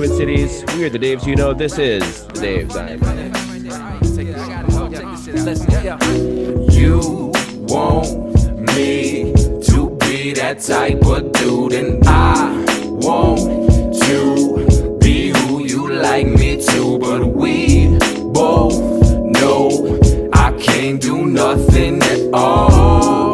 Twin Cities, we are the Daves you know. This is the Daves I know. You want me to be that type of dude, and I want to be who you like me to, but we both know I can't do nothing at all.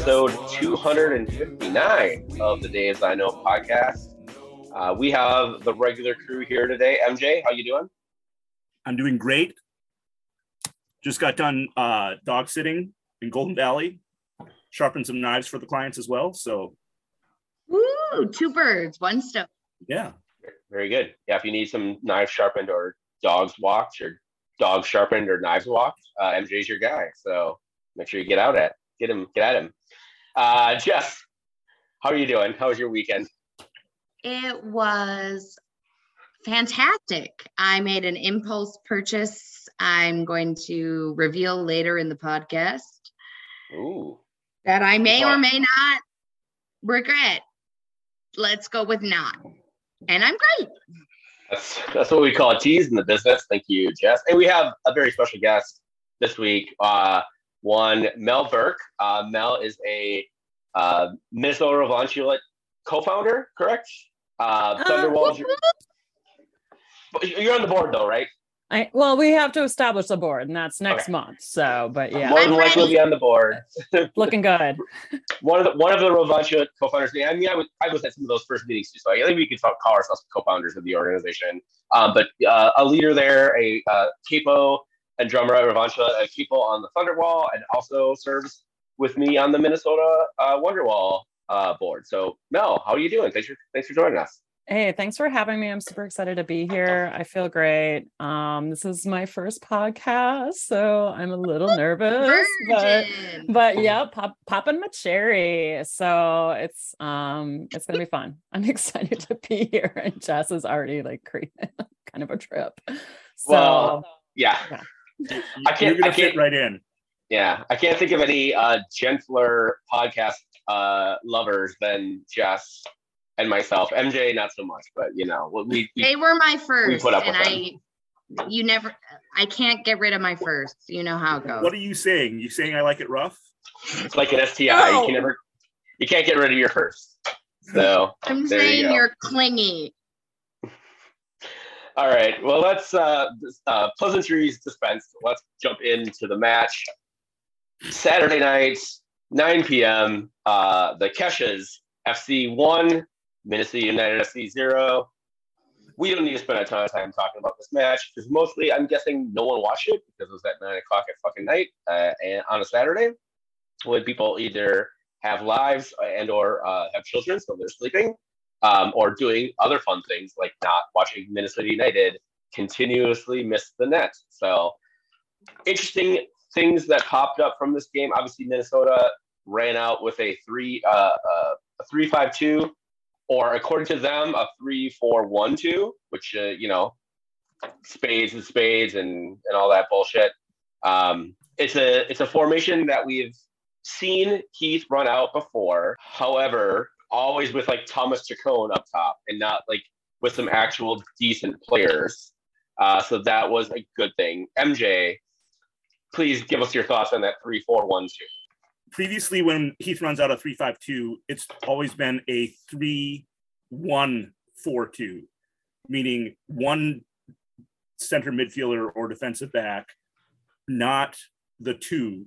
Episode 259 of the Daves I Know podcast. Uh, we have the regular crew here today. MJ, how you doing? I'm doing great. Just got done uh, dog sitting in Golden Valley. Sharpened some knives for the clients as well. So Ooh, two birds, one stone. yeah, Very good. Yeah, if you need some knives sharpened or dogs walked or dogs sharpened or knives walked, uh, MJ's your guy. So make sure you get out at get him, get at him. Uh, Jeff, how are you doing? How was your weekend? It was fantastic. I made an impulse purchase. I'm going to reveal later in the podcast Ooh, that I may or may not regret. Let's go with not. And I'm great. that's that's what we call a tease in the business. Thank you, Jess. And we have a very special guest this week. Uh, one Mel Birke. Uh, Mel is a uh, Minnesota Revontulet co-founder, correct? Uh, you're- But You're on the board though, right? I, well, we have to establish the board, and that's next Okay. month. So, but yeah, More than likely be on the board. looking good. one of the one of the Rovantia co-founders. I mean, I was, I was at some of those first meetings too, so I think we could call ourselves co-founders of the organization. Um, but uh, a leader there, a uh, capo and drummer at Rovantia, a capo on the Thunderwall, and also serves with me on the Minnesota uh, Wonderwall uh, board. So, Mel, how are you doing? Thanks for thanks for joining us. Hey, thanks for having me. I'm super excited to be here. I feel great. Um, this is my first podcast, so I'm a little nervous, but but yeah, pop popping my cherry. So it's um it's gonna be fun. I'm excited to be here, and Jess is already like creating kind of a trip. So Well, Yeah, You- I can't- you're gonna I can't- fit right in. yeah. I can't think of any uh, gentler podcast uh, lovers than Jess and myself. MJ, not so much, but you know, we, we they were my first, We put up and with I, you never, I can't get rid of my first. You know how it goes. What are you saying? You saying I like it rough? It's like an STI. You can never, you can't get rid of your first. So, I'm there you saying you're clingy. All right. Well, let's uh, uh, pleasantries dispensed. Let's jump into the match. Saturday night, 9 p.m. Uh, the Keshas FC one, Minnesota United FC zero. We don't need to spend a ton of time talking about this match because mostly I'm guessing no one watched it because it was at nine o'clock at fucking night uh, and on a Saturday when people either have lives and or uh, have children, so they're sleeping, um, or doing other fun things like not watching Minnesota United continuously miss the net. So interesting things that popped up from this game. Obviously, Minnesota ran out with a three uh, uh, a three five two, or according to them, a three four one two, which uh, you know, spades and spades and and all that bullshit. Um, it's a it's a formation that we've seen Heath run out before. However, always with like Thomas Chacon up top and not like with some actual decent players. Uh, so that was a good thing. MJ, please give us your thoughts on that three four one two. Previously, when Heath runs out a three-five-two, it's always been a three-one-four-two, meaning one center midfielder or defensive back, not the two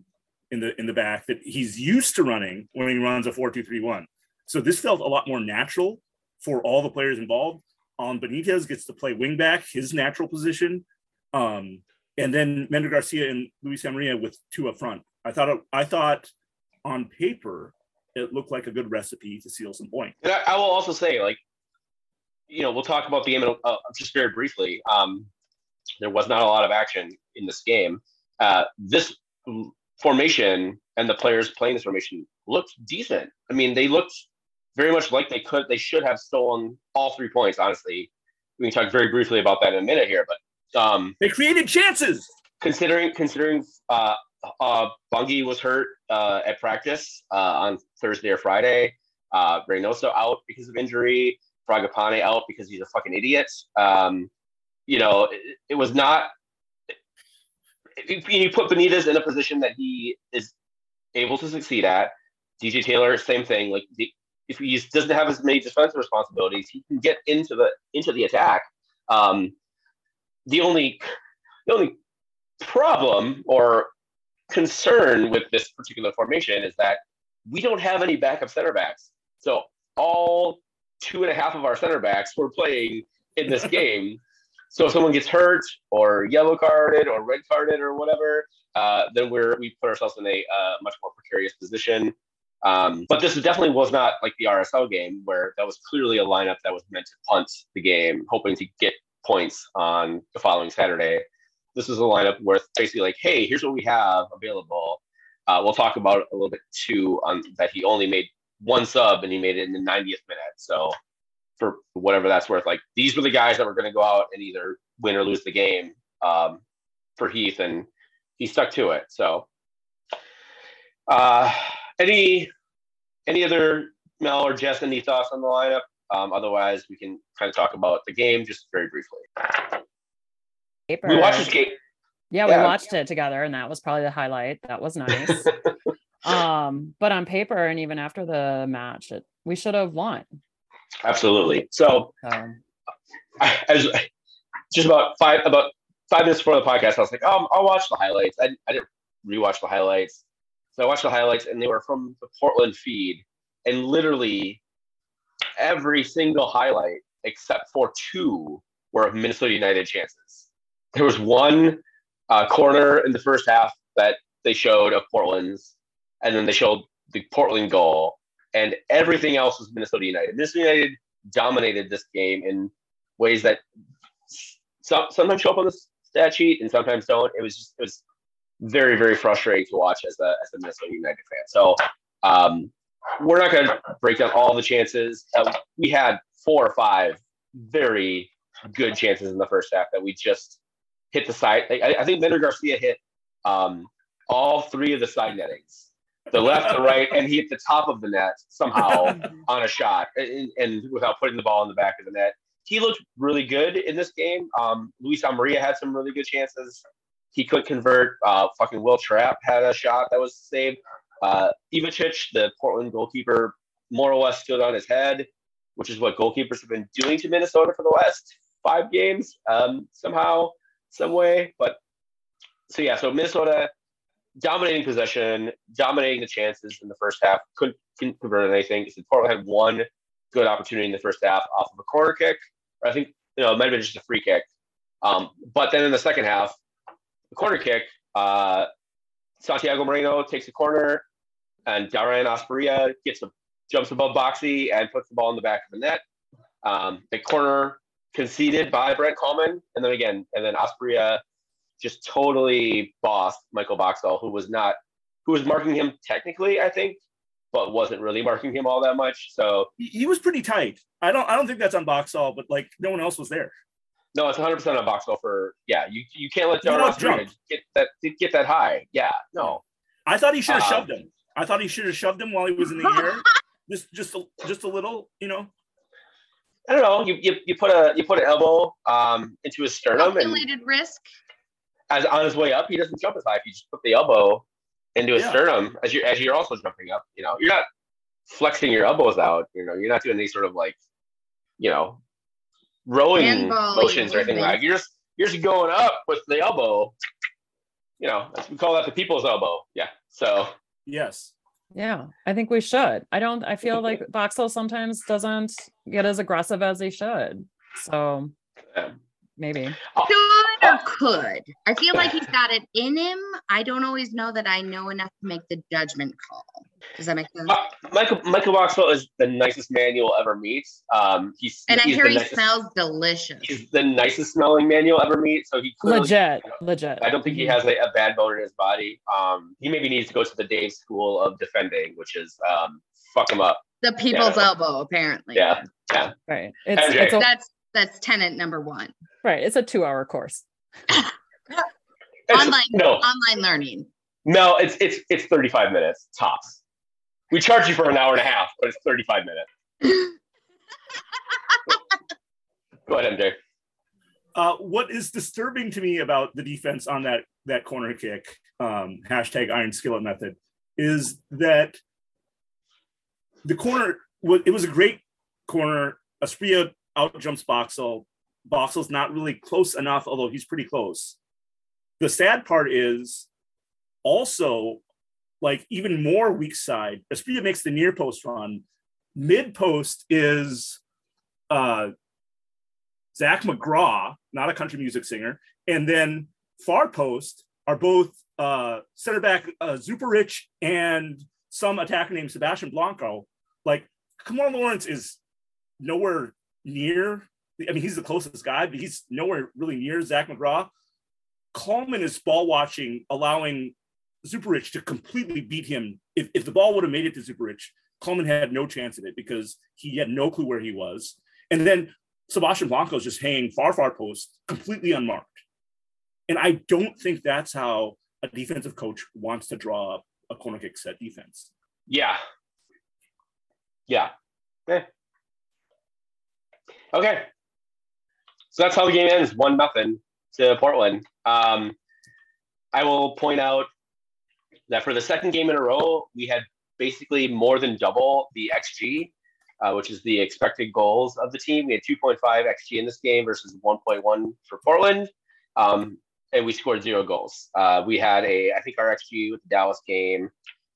in the in the back that he's used to running when he runs a four-two-three-one. So this felt a lot more natural for all the players involved. Um, Benitez gets to play wing back, his natural position, um, and then Mender Garcia and Luis Amarilla with two up front. I thought it, I thought on paper it looked like a good recipe to seal some points. And I, I will also say, like, you know, we'll talk about the game uh, just very briefly. Um, there was not a lot of action in this game. Uh, this formation and the players playing this formation looked decent. I mean, they looked very much like they could, they should have stolen all three points. Honestly, we can talk very briefly about that in a minute here, but um, They created chances. considering considering uh, uh, Bongi was hurt uh, at practice uh, on Thursday or Friday, uh, Reynoso out because of injury, Fragapane out because he's a fucking idiot. Um, you know, it, it was not. If you put Benitez in a position that he is able to succeed at, DJ Taylor, same thing. Like the, if he doesn't have as many defensive responsibilities, he can get into the into the attack. Um, the only the only problem or concern with this particular formation is that we don't have any backup center backs. So all two and a half of our center backs were playing in this game. So if someone gets hurt or yellow carded or red carded or whatever, uh, then we're we put ourselves in a uh, much more precarious position. Um, but this definitely was not like the RSL game where that was clearly a lineup that was meant to punt the game, hoping to get points on the following Saturday. This is a lineup where it's basically like, hey, here's what we have available. Uh, we'll talk about a little bit too on that he only made one sub and he made it in the 90th minute. So for whatever that's worth, like these were the guys that were going to go out and either win or lose the game um, for Heath, and he stuck to it. So, uh, any any other Mel or Jess, any thoughts on the lineup? Um, otherwise, we can kind of talk about the game just very briefly. Paper. We watched this game. Yeah, we yeah. watched it together, and that was probably the highlight. That was nice. um, but on paper, and even after the match, it, we should have won. Absolutely. So, So I, I was just about five about five minutes before the podcast. I was like, um, I'll watch the highlights. I, I didn't rewatch the highlights, so I watched the highlights, and they were from the Portland feed, and literally every single highlight except for two were of Minnesota United chances. There was one uh, corner in the first half that they showed of Portland's, and then they showed the Portland goal, and everything else was Minnesota United. Minnesota United dominated this game in ways that some, sometimes show up on the stat sheet and sometimes don't. It was just it was very very frustrating to watch as a as a Minnesota United fan. So um, we're not going to break down all the chances. Uh, we had four or five very good chances in the first half that we just hit the side. I, I think Mender Garcia hit um, all three of the side nettings, the left, the right, and he hit the top of the net somehow on a shot, and, and without putting the ball in the back of the net. He looked really good in this game. Um, Luis Amarilla had some really good chances. He could convert. Uh, fucking Will Trapp had a shot that was saved. Uh, Ivacic, the Portland goalkeeper, more or less stood on his head, which is what goalkeepers have been doing to Minnesota for the last five games, um, somehow, some way. But so yeah, so Minnesota dominating possession, dominating the chances in the first half, couldn't, couldn't convert on anything. So Portland had one good opportunity in the first half off of a corner kick. I think you know it might have been just a free kick. Um, but then in the second half, the corner kick, uh, Santiago Moreno takes a corner, and Dairon Asprilla gets a jumps above Boxy and puts the ball in the back of the net. Um, the corner conceded by Brent Kallman, and then again, and then Asperia just totally bossed Michael Boxall, who was not, who was marking him technically, I think, but wasn't really marking him all that much. So He, he was pretty tight. I don't I don't think that's on Boxall, but like no one else was there. No, it's 100 percent on Boxall for yeah. You you can't let You Darian want get that get that high. Yeah, no. I thought he should have Um, shoved him. I thought he should have shoved him while he was in the air. Just just a, just a little, you know. I don't know. You, you, you put a you put an elbow um, into his sternum, and risk. as on his way up, he doesn't jump as high. If you just put the elbow into his Yeah. sternum, as you as you're also jumping up, you know, you're not flexing your elbows out. You know, you're not doing any sort of like, you know, rowing motions or anything like. You're just you're just going up with the elbow. You know, we call that the people's elbow. Yeah. So Yes. yeah, I think we should. I don't. I feel like Boxall sometimes doesn't get as aggressive as he should. So Yeah. Maybe. Should or could. I feel like he's got it in him. I don't always know that I know enough to make the judgment call. Does that make sense? uh, Michael Michael Boxall is the nicest man you'll ever meet. Um, he's and I he's hear he nicest- smells delicious. He's the nicest smelling man you'll ever meet. So he clearly, Legit, legit. I don't think he has a, a bad bone in his body. Um, he maybe needs to go to the Dave School of Defending, which is um, fuck him up the people's Yeah. elbow, apparently. Yeah. yeah. Right. It's, it's a, That's that's tenant number one. Right. It's a two hour course. Online No, online learning. no, it's it's it's 35 minutes tops. We charge you for an hour and a half, but it's 35 minutes. Go ahead, MJ. Uh, what is disturbing to me about the defense on that that corner kick, um, hashtag Iron Skillet method, is that the corner was it was a great corner. Asprilla out jumps Boxall. Boxall's not really close enough, although he's pretty close. The sad part is also like even more weak side. Asprilla makes the near post run. Mid post is uh Zac McGraw, not a country music singer, and then far post are both uh, center back uh, Zuparic and some attacker named Sebastian Blanco. Like Kemar Lawrence is nowhere near. I mean, he's the closest guy, but he's nowhere really near Zac McGraw. Kallman is ball watching, allowing Zuparic to completely beat him. If, if the ball would have made it to Zuparic, Kallman had no chance of it because he had no clue where he was. And then Sebastian Blanco is just hanging far, far post, completely unmarked. And I don't think that's how a defensive coach wants to draw up a corner kick set defense. Yeah. Yeah. Eh. Okay. So that's how the game ends. One nothing to Portland. Um, I will point out that for the second game in a row, we had basically more than double the XG, uh, which is the expected goals of the team. We had 2.5 XG in this game versus 1.1 for Portland. Um, and we scored zero goals. Uh, we had a, I think our XG with the Dallas game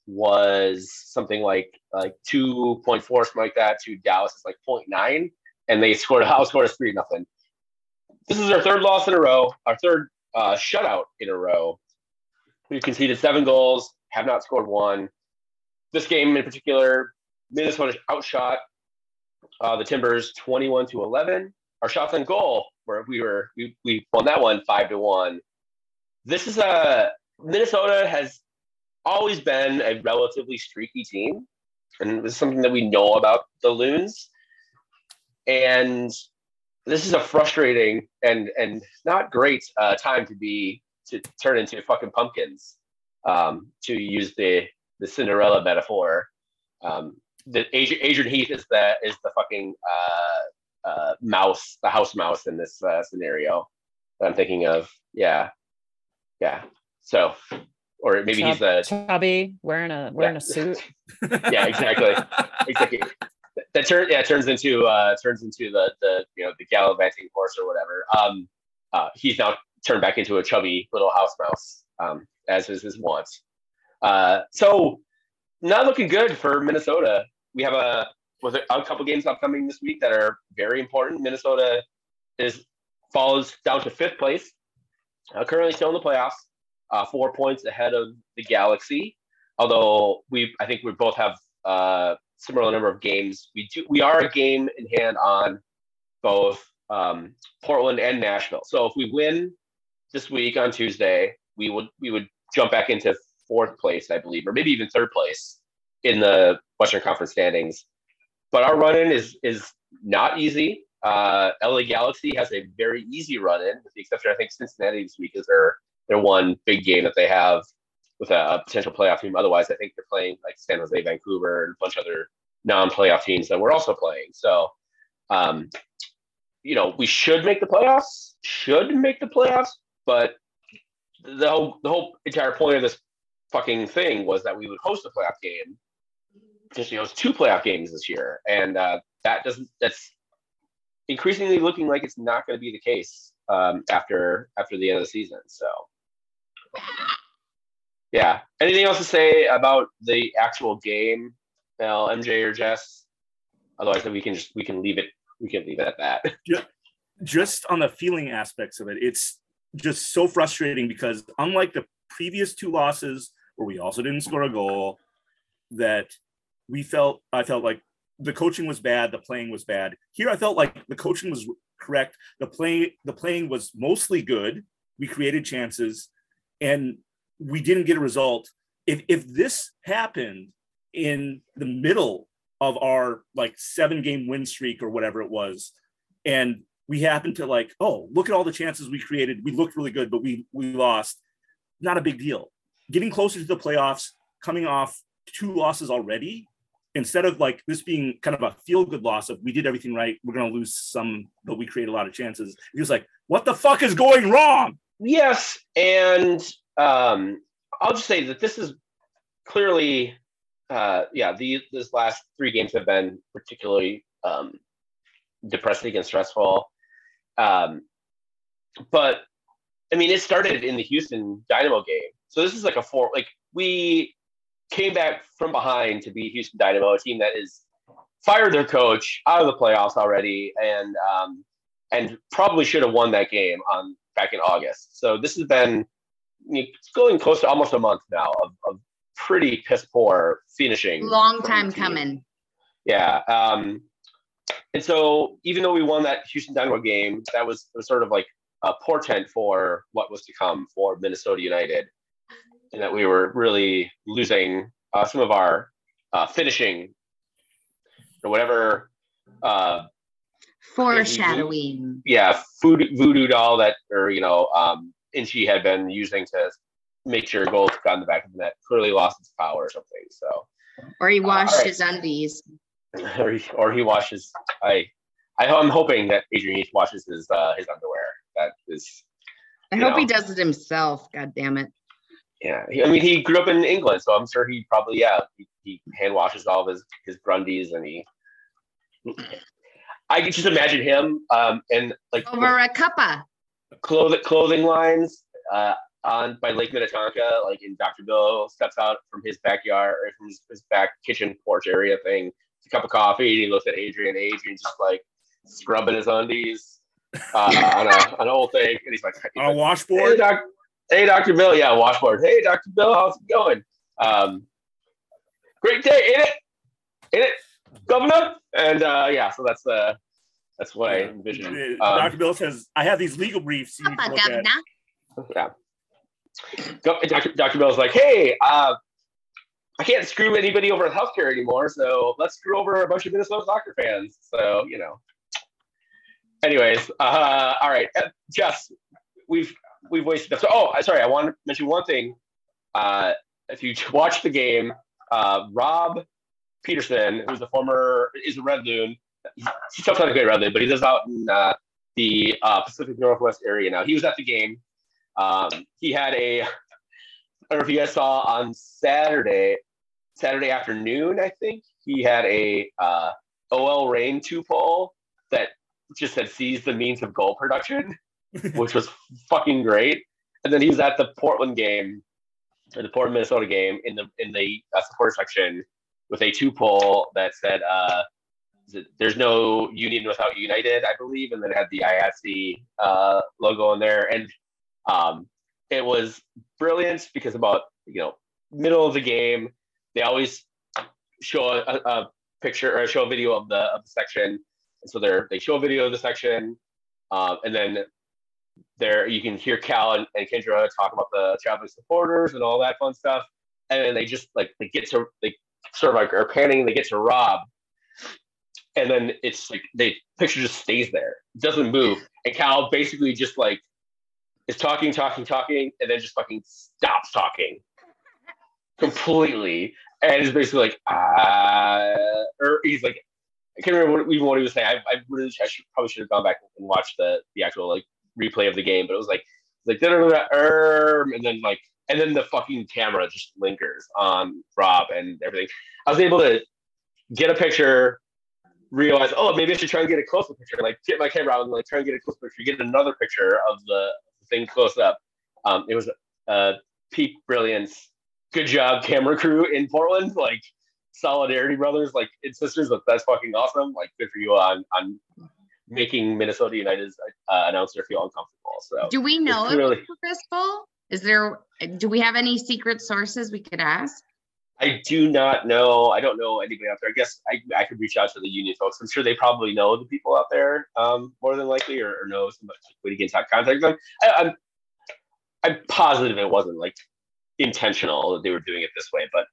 was something like like 2.4, something like that, to Dallas is like 0.9, and they scored outscored us three nothing. This is our third loss in a row, our third uh, shutout in a row. We've conceded seven goals, have not scored one. This game in particular, Minnesota outshot uh, the Timbers 21 to 11. Our shots on goal, where we were we, we won that one five to one. This is a Minnesota has always been a relatively streaky team, and this is something that we know about the Loons. And this is a frustrating and and not great uh, time to be to turn into fucking pumpkins, um, to use the the Cinderella metaphor. Um, the Adrian, Adrian Heath is the is the fucking uh, uh, mouse, the house mouse in this uh, scenario that I'm thinking of. Yeah, yeah. So, or maybe he's the chubby wearing a wearing Yeah. a suit. yeah, exactly, exactly. That turns yeah turns into uh turns into the the you know the gallivanting horse or whatever. Um, uh, he's now turned back into a chubby little house mouse, um, as is his wont. Uh, so not looking good for Minnesota. We have a was a couple games upcoming this week that are very important. Minnesota is falls down to fifth place, uh, currently still in the playoffs, uh, four points ahead of the Galaxy. Although we, I think we both have uh, similar number of games. We do, we are a game in hand on both um, Portland and Nashville. So if we win this week on Tuesday, we would we would jump back into fourth place, I believe, or maybe even third place in the Western Conference standings. But our run in is is not easy. Uh, LA Galaxy has a very easy run in, with the exception I think Cincinnati this week is their their one big game that they have with a, a potential playoff team. Otherwise, I think they're playing like San Jose, Vancouver, and a bunch of other non-playoff teams that we're also playing. So, um, you know, we should make the playoffs. Should make the playoffs, but the whole the whole entire point of this fucking thing was that we would host a playoff game. Potentially host two playoff games this year, and uh, that doesn't. That's increasingly looking like it's not going to be the case um, after after the end of the season. So, yeah. Anything else to say about the actual game, Mel, MJ, or Jess? Otherwise, we can just we can leave it we can leave it at that. just on the feeling aspects of it, it's just so frustrating because unlike the previous two losses where we also didn't score a goal, that we felt I felt like the coaching was bad, the playing was bad. Here I felt like the coaching was correct, the play the playing was mostly good. We created chances and we didn't get a result. If if this happened in the middle of our like seven game win streak or whatever it was. And we happened to like, oh, look at all the chances we created. We looked really good, but we we lost. Not a big deal. Getting closer to the playoffs, coming off two losses already, instead of like this being kind of a feel good loss of we did everything right, we're gonna lose some, but we create a lot of chances. He was like, what the fuck is going wrong? Yes, and um, I'll just say that this is clearly, uh, yeah, these this last three games have been particularly um, depressing and stressful. Um, but I mean, it started in the Houston Dynamo game, so this is like a four. Like we came back from behind to beat Houston Dynamo, a team that is fired their coach out of the playoffs already, and um, and probably should have won that game on back in August. So this has been it's going close to almost a month now of, of pretty piss poor finishing. Long time coming. Yeah. Um, and so even though we won that Houston Dynamo game, that was, was sort of like a portent for what was to come for Minnesota United, and that we were really losing uh, some of our uh, finishing or whatever. Uh, Foreshadowing. yeah, voodoo, voodoo doll that, or you know, um, Inchy had been using to make sure goals got in the back of the net clearly lost its power or something. So, Or he washed right. his undies. or he, or he washes. I, I I'm hoping that Adrian Heath washes his uh, his underwear. That is, I hope he does it himself. God damn it. yeah. I mean, he grew up in England, so I'm sure he probably yeah he, he hand washes all of his his grundies and he. I can just imagine him um, and like Over a cuppa. Clothing clothing lines uh, on by Lake Minnetonka, like in Dr. Bill steps out from his backyard or from his, his back kitchen porch area thing, a cup of coffee, and he looks at Adrian. Adrian's just like scrubbing his undies uh, on a on an old thing, and he's like, he's On a like, "Hey, washboard. doc, hey, Dr. Bill, yeah, washboard. Hey, Dr. Bill, how's it going? Um, great day, ain't it? Ain't it, Governor? And uh, yeah, so that's uh, that's what I envision. Uh, Um, Dr. Bill says, I have these legal briefs you need to look at. yeah. Go- Dr. Dr. Bill's like, hey, uh, I can't screw anybody over with healthcare anymore, so let's screw over a bunch of Minnesota soccer fans. So, you know. Anyways, uh, all right, uh, Jess, we've we've wasted. So, oh, sorry, I want to mention one thing. Uh, if you watch the game, uh, Rob Peterson, who's a former is a Red Loon, he, he still not a great Loon, but he lives out in uh, the uh, Pacific Northwest area now. He was at the game. Um, he had a, I don't know if you guys saw on Saturday, Saturday afternoon, I think he had a uh, OL Reign two poll that just said seize the means of goal production, which was fucking great. And then he was at the Portland game, or the Portland Minnesota game in the in the uh, supporter section with a two poll that said uh, there's no union without united, I believe, and then had the IATSE uh, logo on there, and um, it was brilliant because about you know middle of the game, they always show a, a picture or show a video of the of the section, and so they're they show a video of the section, um, and then there you can hear Cal and, and Kendra talk about the traveling supporters and all that fun stuff, and then they just like they get to they sort of like are panning, they get to Rob, and then it's like the picture just stays there, doesn't move, and Cal basically just like is talking, talking, talking, and then just fucking stops talking completely, and is basically like ah, or he's like. I can't remember what, even what he was saying. I, I really, I should probably should have gone back and watched the the actual like replay of the game, but it was like like da da da erm, and then like and then the fucking camera just lingers on Rob and everything. I was able to get a picture, realize oh maybe I should try and get a close up picture, like get my camera out and like try and get a close picture, get another picture of the thing close up. Um, it was uh, peak brilliance. Good job, camera crew in Portland. Like solidarity brothers, like it's sisters. Like, that's fucking awesome. Like good for you on on making Minnesota United's uh, announcer feel uncomfortable. So Do we know if it's purposeful? Is there, do we have any secret sources we could ask? I do not know. I don't know anybody out there. I guess I, I could reach out to the union folks. I'm sure they probably know the people out there um, more than likely, or, or know somebody get in contact with them. I, I'm I'm positive it wasn't like intentional that they were doing it this way, but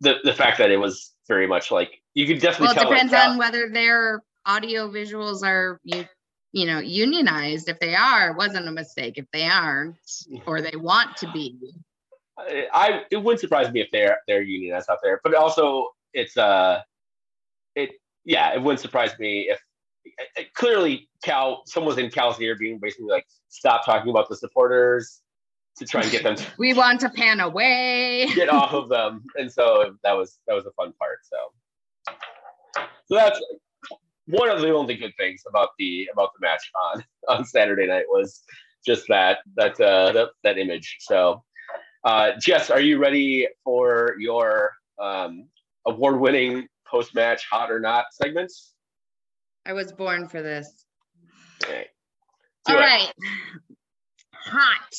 the the fact that it was very much like you could definitely Well, it tell. like, depends Cal- on whether their audio visuals are you you know unionized. If they are, it wasn't a mistake. If they aren't, or they want to be, I, it wouldn't surprise me if they're they're unionized out there, but also it's uh it yeah it wouldn't surprise me if uh, clearly Cal someone's in Cal's ear being basically like stop talking about the supporters to try and get them to we want to pan away. get off of them, and so that was that was a fun part. So so that's one of the only good things about the about the match on on Saturday night was just that that uh, that, that image. So, uh, Jess, are you ready for your um, award-winning post-match hot or not segments? I was born for this. Okay. Do All it. right. Hot.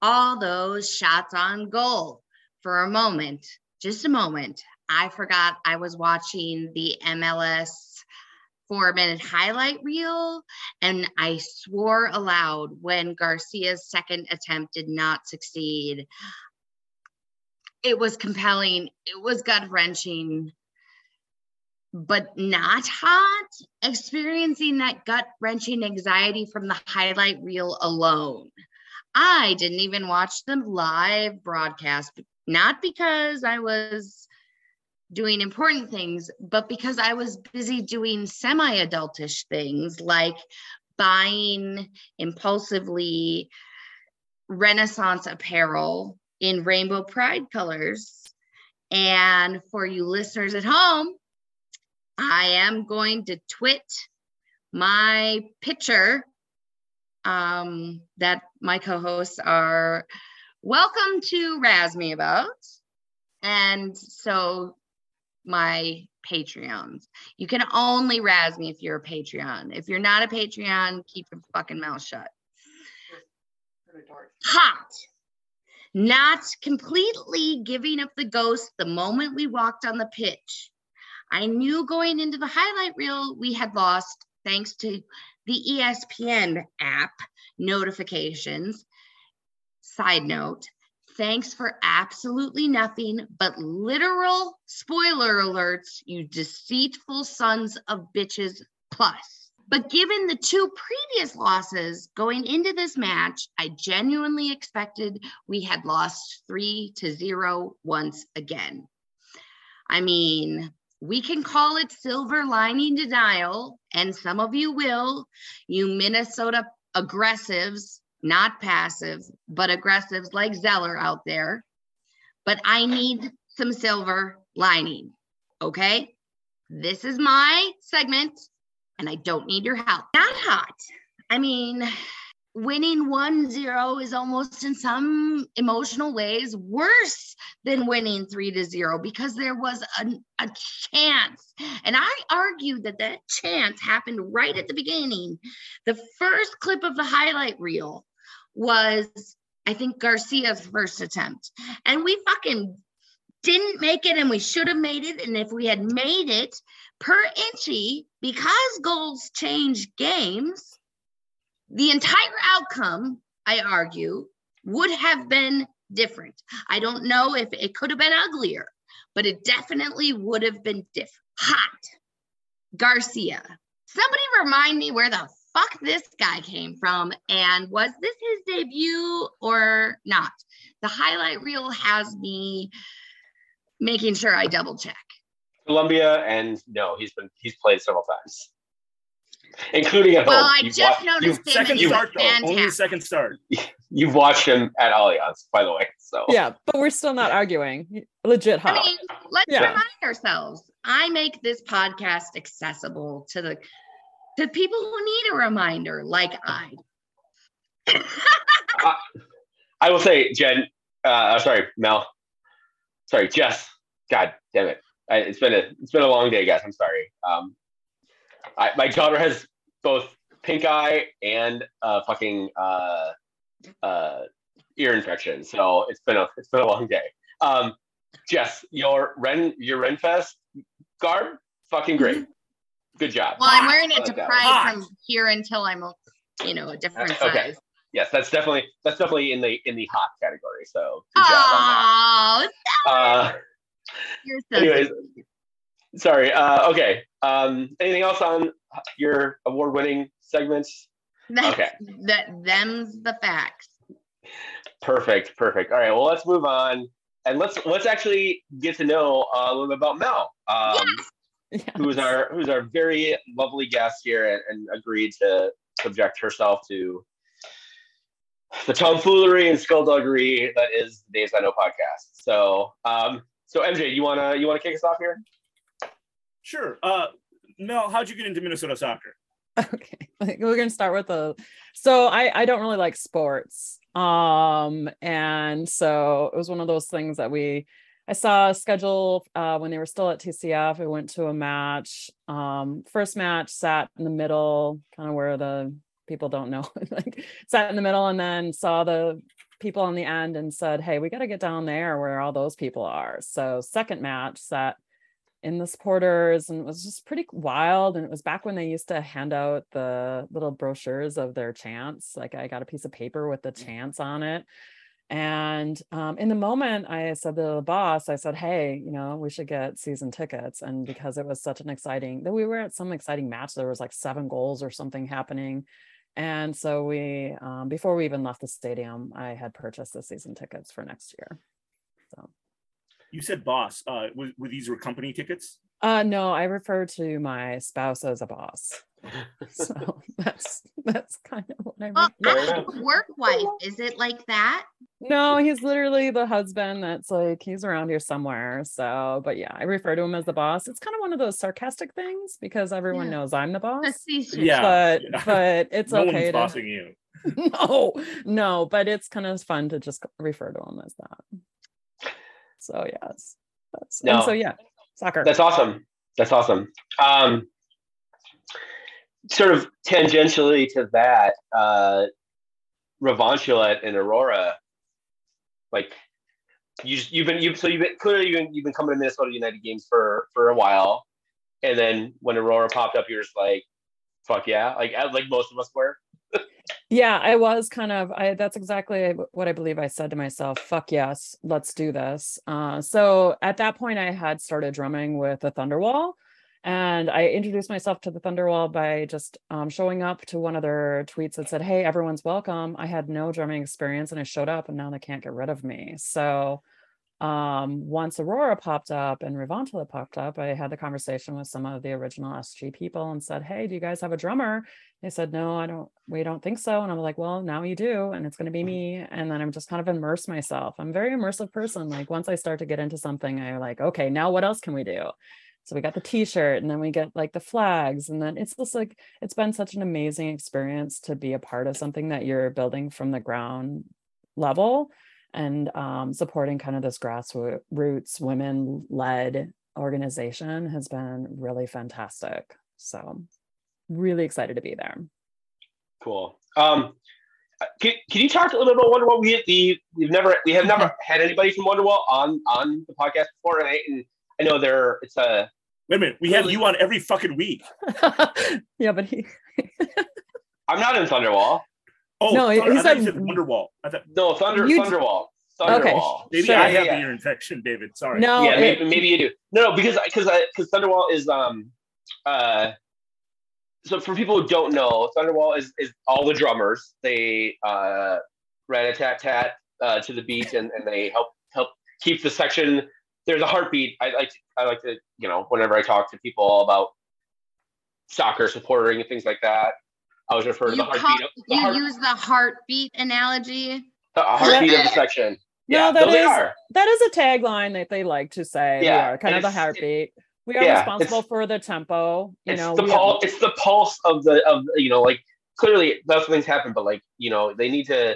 All those shots on goal. For a moment, just a moment, I forgot I was watching the MLS four minute highlight reel and I swore aloud when Garcia's second attempt did not succeed. It was compelling, it was gut wrenching but not hot, experiencing that gut wrenching anxiety from the highlight reel alone. I didn't even watch the live broadcast, not because I was doing important things, but because I was busy doing semi adultish things like buying impulsively Renaissance apparel in rainbow pride colors. And for you listeners at home, I am going to twit my picture um, that my co-hosts are welcome to razz me about. And so my Patreons. You can only razz me if you're a Patreon. If you're not a Patreon, keep your fucking mouth shut. Hot. Not completely giving up the ghost the moment we walked on the pitch. I knew going into the highlight reel we had lost thanks to the ESPN app notifications. Side note, thanks for absolutely nothing but literal spoiler alerts, you deceitful sons of bitches plus. But given the two previous losses going into this match, I genuinely expected we had lost three to zero once again. I mean, we can call it silver lining denial, and some of you will, you Minnesota aggressives, not passive, but aggressives like Zeller out there. But I need some silver lining. Okay. This is my segment, and I don't need your help. Not hot. I mean, winning 1 0 is almost in some emotional ways worse than winning 3 to 0 because there was a, a chance. And I argue that that chance happened right at the beginning. The first clip of the highlight reel was, I think, Garcia's first attempt. And we fucking didn't make it and we should have made it. And if we had made it per Inchy, because goals change games, the entire outcome, I argue, would have been different. I don't know if it could have been uglier, but it definitely would have been different. Hot. Garcia. Somebody remind me where the fuck this guy came from and was this his debut or not? The highlight reel has me making sure I double check. Colombia, and no, he's been he's played several times, including at Well, home. I You've just wa- noticed you've- him Second and start though. Only second start. You've watched him at Allianz, by the way. So Yeah, but we're still not arguing. Legit I mean, let's Yeah. remind ourselves. I make this podcast accessible to the to people who need a reminder, like I. I will say, Jen. Uh, sorry, Mel. Sorry, Jess. God damn it! I, it's been a it's been a long day, guys. I'm sorry. Um, I, my daughter has both pink eye and uh, fucking uh, uh, ear infection, so it's been a it's been a long day. Um, Jess, your Ren your Renfest garb, fucking great. Good job. Well, I'm wearing it like to that. pride Hot. from here until I'm, you know, a different Okay. size. Yes, that's definitely that's definitely in the in the hot category. So good job on Oh, that. Uh, you're so anyways, sweet. Sorry. Uh, okay. Um, anything else on your award-winning segments? That's, Okay. That them's the facts. Perfect. Perfect. All right. Well, let's move on and let's let's actually get to know uh, a little bit about Mel, um, Yeah. who's our who's our very lovely guest here and, and agreed to subject herself to the tomfoolery and skullduggery that is the Daves I Know podcast. So, um, so MJ, you wanna you wanna kick us off here? Sure. Uh, Mel, how'd you get into Minnesota soccer? okay we're gonna start with the so i i don't really like sports um and so it was one of those things that we i saw a schedule uh when they were still at tcf i went to a match um first match sat in the middle kind of where the people don't know like sat in the middle and then saw the people on the end and said hey we got to get down there where all those people are. So second match sat in the supporters and it was just pretty wild and it was back when they used to hand out the little brochures of their chants like i got a piece of paper with the chants on it and um, in the moment i said to the boss i said hey you know we should get season tickets and because it was such an exciting that we were at some exciting match there was like seven goals or something happening and so we um, before we even left the stadium i had purchased the season tickets for next year so You said boss. Uh, were, were these were company tickets? Uh no, I refer to my spouse as a boss. So that's that's kind of what I Well, mean. Fair I have enough. a work wife. Is it like that? No, he's literally the husband that's like he's around here somewhere. So, but yeah, I refer to him as the boss. It's kind of one of those sarcastic things because everyone Yeah. knows I'm the boss. Facetious. Yeah. But yeah. but it's no okay one's to bossing you. no, no, but it's kind of fun to just refer to him as that. So yes. That's and No. so yeah, soccer. That's awesome. That's awesome. Um, sort of tangentially to that, uh, Revontulet and Aurora, like you, you've been you so you've been clearly you've been, you've been coming to Minnesota United games for for a while, and then when Aurora popped up, you're just like, fuck yeah, like like most of us were. Yeah, I was kind of I that's exactly what I believe I said to myself, fuck yes, let's do this. Uh so at that point I had started drumming with the Thunderwall and I introduced myself to the Thunderwall by just um, showing up to one of their tweets that said, "Hey, everyone's welcome." I had no drumming experience and I showed up and now they can't get rid of me. So um once aurora popped up and Revontulet popped up i had the conversation with some of the original sg people and said hey do you guys have a drummer? They said no i don't we don't think so. And i'm like well now you do and it's going to be me. And then i'm just kind of immerse myself. I'm a very immersive person. Like once i start to get into something I'm like okay now what else can we do? So we got the t-shirt and then we get like the flags and then it's just like it's been such an amazing experience to be a part of something that you're building from the ground level and um, supporting kind of this grassroots women led organization has been really fantastic so really excited to be there Cool. Um, can, can you talk a little bit about Wonderwall? We the we've never we have never had anybody from Wonderwall on on the podcast before, and I, and I know there it's a Wait a minute. We have you on every fucking week. yeah but he I'm not in Thunderwall. Oh, No, he- Thunder- he I thought you said- said Wonderwall. I thought No, Thunder You- Thunderwall. Okay. Maybe Sure. I have yeah. the ear infection, David. Sorry. no yeah, it- maybe, maybe you do. No, no, because because because Thunderwall is um uh so for people who don't know, Thunderwall is is all the drummers. They uh rat a tat tat uh, to the beat and, and they help help keep the section. There's a heartbeat. I like to, I like to you know whenever I talk to people about soccer supporting and things like that, I always refer to You, the call. Of, the, you heart, use the heartbeat analogy. the heartbeat of the section. No, Yeah, that no, they is- are. that is a tagline that they like to say Yeah, are kind and of the it's- heartbeat we are yeah, responsible for the tempo you it's know the we have- pulse. It's the pulse of the of you know like clearly those things happen, but like you know they need to.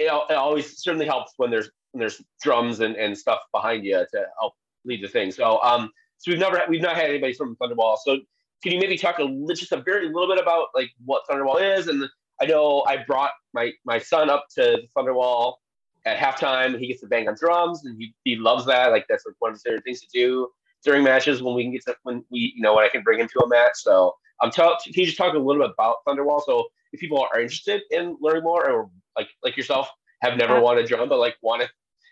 It, it always certainly helps when there's when there's drums and, and stuff behind you to help lead the thing. So um so we've never we've not had anybody from Thunderwall. So can you maybe talk a just a very little bit about like what Thunderwall is? And I know I brought my my son up to Thunderwall at halftime. He gets to bang on drums and he, he loves that. Like that's like one of his favorite things to do during matches when we can get to when we you know when I can bring him to a match. So I'm tell can you just talk a little bit about Thunderwall? So if people are interested in learning more or like like yourself have never Uh, wanted drum but like want to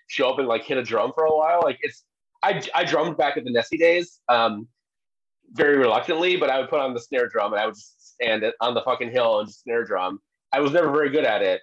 show up and like hit a drum for a while, like it's I I drummed back at the Nessie days. Um very reluctantly, but I would put on the snare drum and I would just stand on the fucking hill and snare drum. I was never very good at it,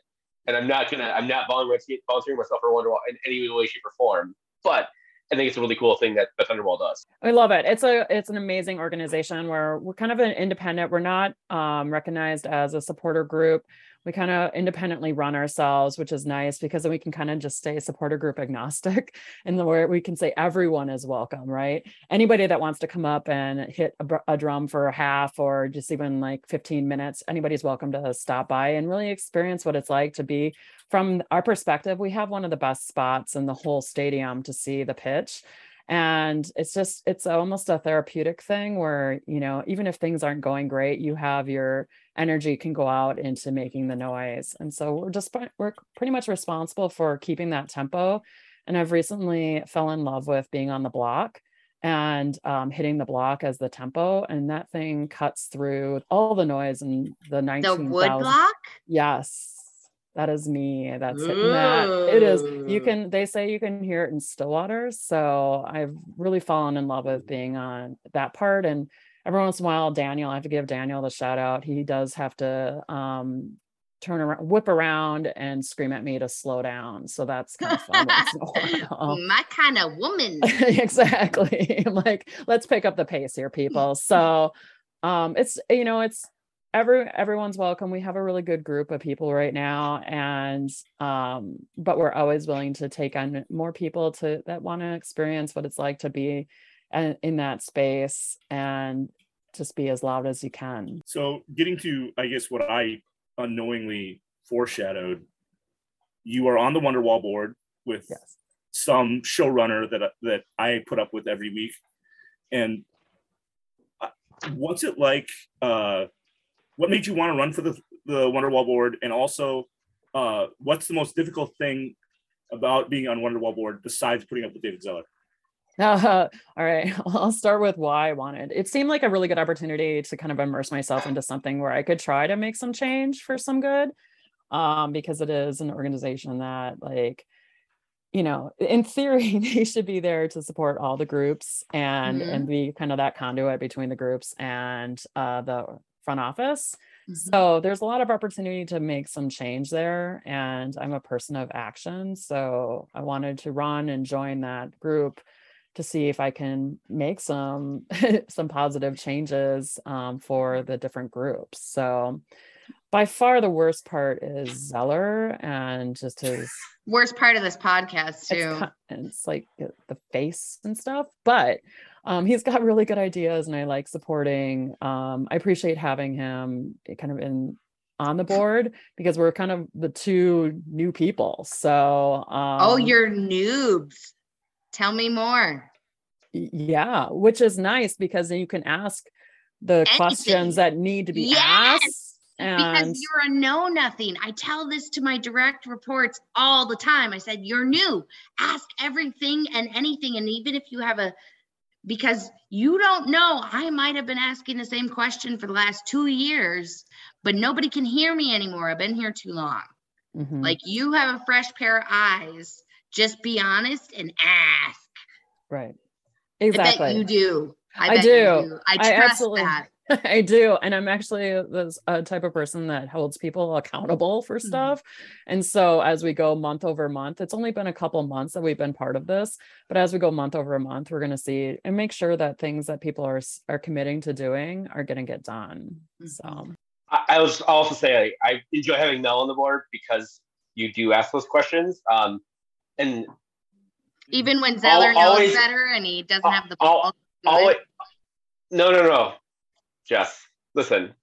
and I'm not gonna I'm not volunteering myself for Wonderwall in any way, shape, or form. But I think it's a really cool thing that the Thunderwall does. I love it. It's a it's an amazing organization where we're kind of an independent. We're not um, recognized as a supporter group we kind of independently run ourselves, which is nice because then we can kind of just stay supporter group agnostic and the where we can say everyone is welcome, right? Anybody that wants to come up and hit a, a drum for a half or just even like 15 minutes, anybody's welcome to stop by and really experience what it's like to be from our perspective. We have one of the best spots in the whole stadium to see the pitch and it's just it's almost a therapeutic thing where you know even if things aren't going great you have your energy can go out into making the noise. And so we're just we're pretty much responsible for keeping that tempo. And i've recently fell in love with being on the block and um, hitting the block as the tempo. And that thing cuts through all the noise and the 19 the wood block? Yes that is me that's hitting that it is you can they say you can hear it in stillwater so i've really fallen in love with being on that part and every once in a while daniel i have to give daniel the shout out he does have to um turn around whip around and scream at me to slow down so that's kind of fun my kind of woman. Exactly I'm like let's pick up the pace here people so um it's you know it's every everyone's welcome. We have a really good group of people right now and um but we're always willing to take on more people to that want to experience what it's like to be in, in that space and just be as loud as you can. So getting to i guess what i unknowingly foreshadowed you are on the wonderwall board with yes. some showrunner that that i put up with every week. And uh, what's it like uh what made you want to run for the the Wonderwall board, and also uh, what's the most difficult thing about being on Wonderwall board besides putting up with David Zeller? Uh, all right, I'll start with why I wanted. It seemed like a really good opportunity to kind of immerse myself into something where I could try to make some change for some good, um, because it is an organization that like you know in theory they should be there to support all the groups and mm-hmm. and be kind of that conduit between the groups and uh, the front office. Mm-hmm. So there's a lot of opportunity to make some change there. And I'm a person of action. So I wanted to run and join that group to see if I can make some some positive changes um, for the different groups. So by far the worst part is Zeller and just his worst part of this podcast too. It's, it's like the face and stuff, but um, he's got really good ideas and I like supporting. Um, I appreciate having him kind of in on the board because we're kind of the two new people. So, oh, um, oh, you're noobs. Tell me more. Yeah, which is nice because then you can ask the Anything. questions that need to be yes! asked. And... Because you're a know nothing. I tell this to my direct reports all the time. I said, You're new. Ask everything and anything. And even if you have a because you don't know. I might have been asking the same question for the last two years, but nobody can hear me anymore. I've been here too long. Mm-hmm. Like you have a fresh pair of eyes. Just be honest and ask. Right. Exactly. you do. I, I do. do. I trust I absolutely, that. I do. And I'm actually the a type of person that holds people accountable for mm-hmm. stuff. Mm-hmm. And so as we go month over month, it's only been a couple months that we've been part of this, but as we go month over month, we're going to see and make sure that things that people are are committing to doing are going to get done. Mm-hmm. So I, I was also say I, I, enjoy having Mel on the board because you do ask those questions. Um, and even when Zeller knows always, better and he doesn't have the ball. Always, no, no, no. Jess, listen,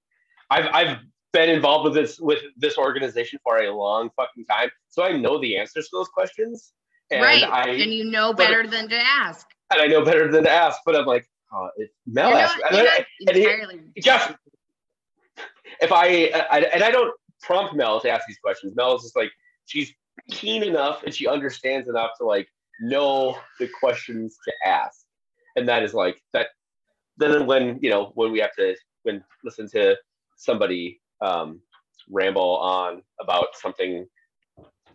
I've I've been involved with this with this organization for a long fucking time, so I know the answers to those questions. And right, I, and you know better than to ask. And I know better than to ask, but I'm like, oh, it, Mel asked, and, I, and he, Jeff, if I, I and I don't prompt Mel to ask these questions. Mel is just like she's keen enough and she understands enough to like know the questions to ask, and that is like that then when you know when we have to when listen to somebody um, ramble on about something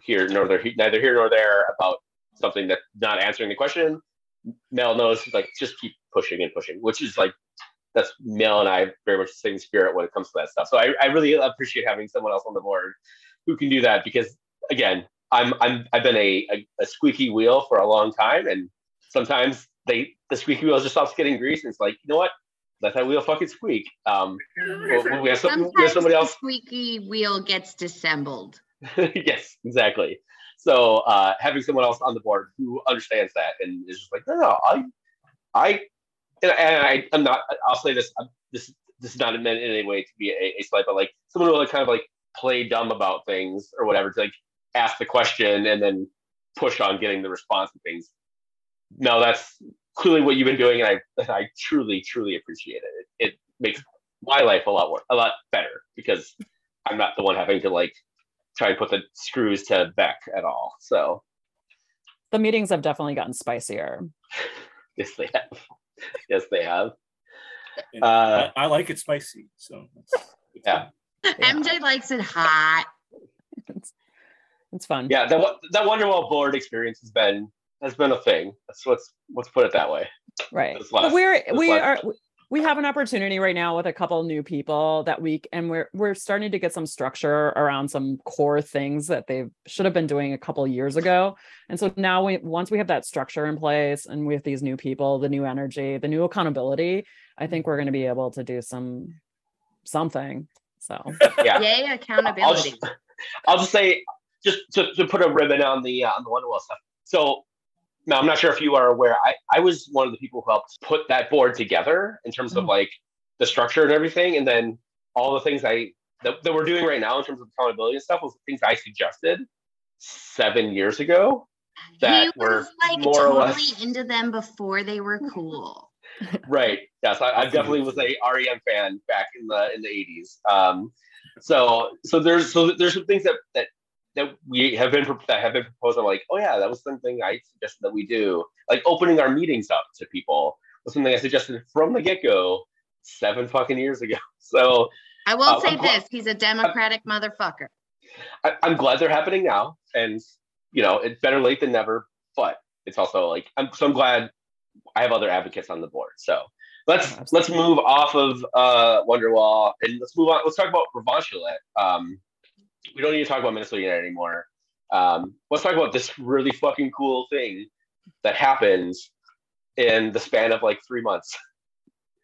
here neither neither here nor there about something that's not answering the question, Mel knows like just keep pushing and pushing, which is like that's Mel and I very much the same spirit when it comes to that stuff. So I, I really appreciate having someone else on the board who can do that because again, I'm I'm I've been a, a, a squeaky wheel for a long time, and sometimes they the squeaky wheel just stops getting grease, and it's like you know what, let that wheel fucking squeak. Um, we, we have, some, we have somebody the else. squeaky wheel gets disassembled. yes, exactly. So uh, having someone else on the board who understands that and is just like, no, no, I, I, and, I, I'm not. I'll say this. I'm, this this is not meant in any way to be a, a slight, but like someone who like kind of like play dumb about things or whatever to like ask the question and then push on getting the response and things. No, that's clearly what you've been doing, and I and I truly truly appreciate it. It, it makes my life a lot more a lot better because I'm not the one having to like try and put the screws to Beck at all. So The meetings have definitely gotten spicier. yes, they have. yes, they have. Uh, I, I like it spicy, so it's- it's Yeah. Yeah. MJ likes it hot. It's, it's fun. yeah, that wa- that Wonderwall board experience has been has been a thing. Let's let's let's put it that way. right This but last- we're we last- are we have an opportunity right now with a couple new people that week and we're we're starting to get some structure around some core things that they should have been doing a couple years ago and so now we once we have that structure in place and with these new people the new energy the new accountability i think we're going to be able to do some something so Yeah. Yay, I'll accountability. just, I'll just say just to, to put a ribbon on the uh, on the Wonderwall stuff. So now I'm not sure if you are aware. I I was one of the people who helped put that board together in terms of Mhm. like the structure and everything, and then all the things I that, that we're doing right now in terms of accountability and stuff was things I suggested seven years ago. that he were was like more or totally less- into them before they were cool. Right. Yes, I, I definitely was a REM fan back in the in the eighties. Um, so so there's so there's some things that that that we have been that have been proposed. I'm like, oh yeah, that was something I suggested that we do. Like opening our meetings up to people was something I suggested from the get go seven fucking years ago. So I will Uh, say I'm- this: he's a democratic motherfucker. I, I'm glad they're happening now, and you know it's better late than never. But it's also like I'm so I'm glad I have other advocates on the board. So let's Yeah, let's move off of uh, Wonderwall and let's move on. Let's talk about Revanche Um, we don't need to talk about Minnesota United anymore. Um, let's talk about this really fucking cool thing that happens in the span of like three months.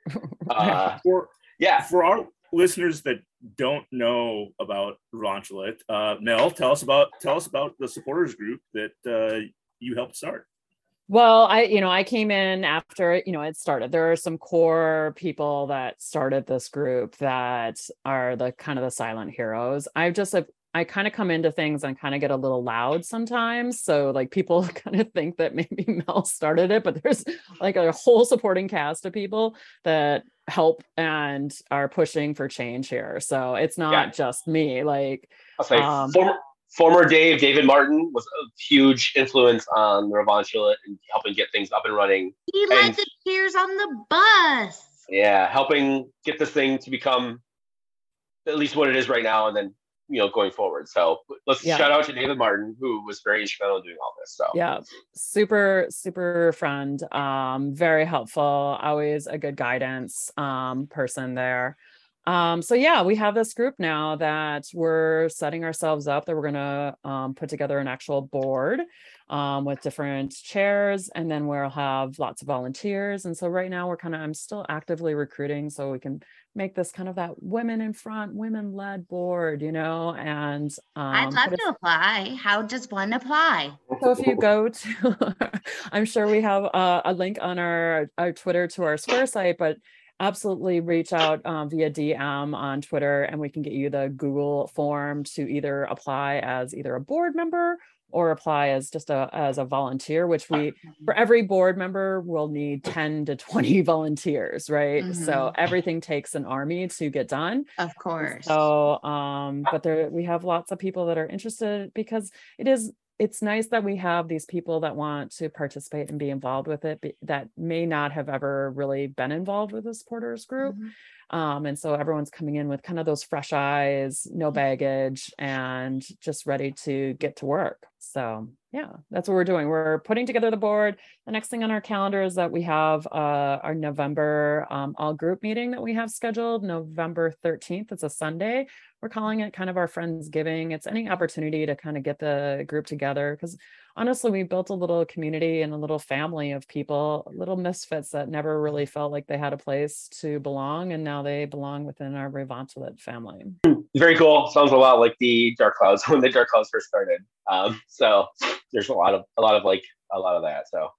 Uh, For yeah, for our listeners that don't know about Revontulet, uh, Mel, tell us about tell us about the supporters group that uh, you helped start. Well, I, you know, I came in after, you know, it started. There are some core people that started this group that are the kind of the silent heroes. I've just have, I kind of come into things and kind of get a little loud sometimes. So like people kind of think that maybe Mel started it, but there's like a whole supporting cast of people that help and are pushing for change here. So it's not Yeah. just me. Like I'll say Um, former former Dave David Martin was a huge influence on the Revontulet and helping get things up and running. He led And- the cheers on the bus. Yeah, helping get this thing to become at least what it is right now, and then you know going forward. So let's Yeah. shout out to David Martin, who was very instrumental in doing all this. So yeah super super friend um very helpful always a good guidance um person there um so yeah we have this group now that we're setting ourselves up that we're going to um, put together an actual board um, with different chairs and then we'll have lots of volunteers and so right now we're kind of i'm still actively recruiting so we can make this kind of that women in front women led board you know and um, I'd love to apply. How does one apply? so if you go to, I'm sure we have a, a link on our, our Twitter to our Square site, but absolutely reach out um, via DM on Twitter and we can get you the Google form to either apply as either a board member or apply as just a as a volunteer, which we for every board member we'll need 10 to 20 volunteers, right? So Mhm. everything takes an army to get done. Of course. So, um, but there we have lots of people that are interested because it is it's nice that we have these people that want to participate and be involved with it that may not have ever really been involved with the supporters group. Mhm. Um, and so everyone's coming in with kind of those fresh eyes, no baggage, and just ready to get to work. So yeah, that's what we're doing. We're putting together the board. The next thing on our calendar is that we have uh, our November um, all group meeting that we have scheduled November 13th. It's a Sunday. We're calling it kind of our Friendsgiving. It's any opportunity to kind of get the group together because honestly, we built a little community and a little family of people, little misfits that never really felt like they had a place to belong. And now they belong within our Revontulet family. Very cool. Sounds a lot like the Dark Clouds when the Dark Clouds first started. Um, so there's a lot of a lot of like a lot of that. So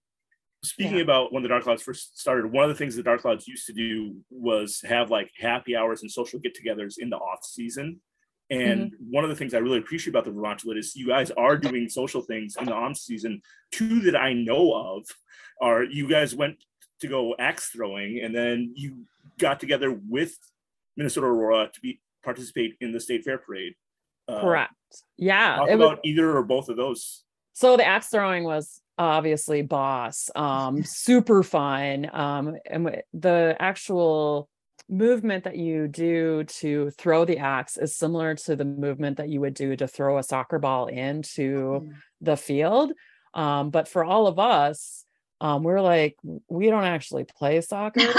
Speaking Yeah. about when the Dark Clouds first started, one of the things the Dark Clouds used to do was have like happy hours and social get-togethers in the off season. And one of the things I really appreciate about the Revontulet is you guys are doing social things in the on season. Two that I know of are you guys went to go axe throwing, and then you got together with Minnesota Aurora to be participate in the state fair parade. Uh, Correct. Yeah. Talk it was- about either or both of those. So the axe throwing was obviously boss, um, super fun. Um, and the actual movement that you do to throw the axe is similar to the movement that you would do to throw a soccer ball into the field. Um, but for all of us, um, we're like, we don't actually play soccer.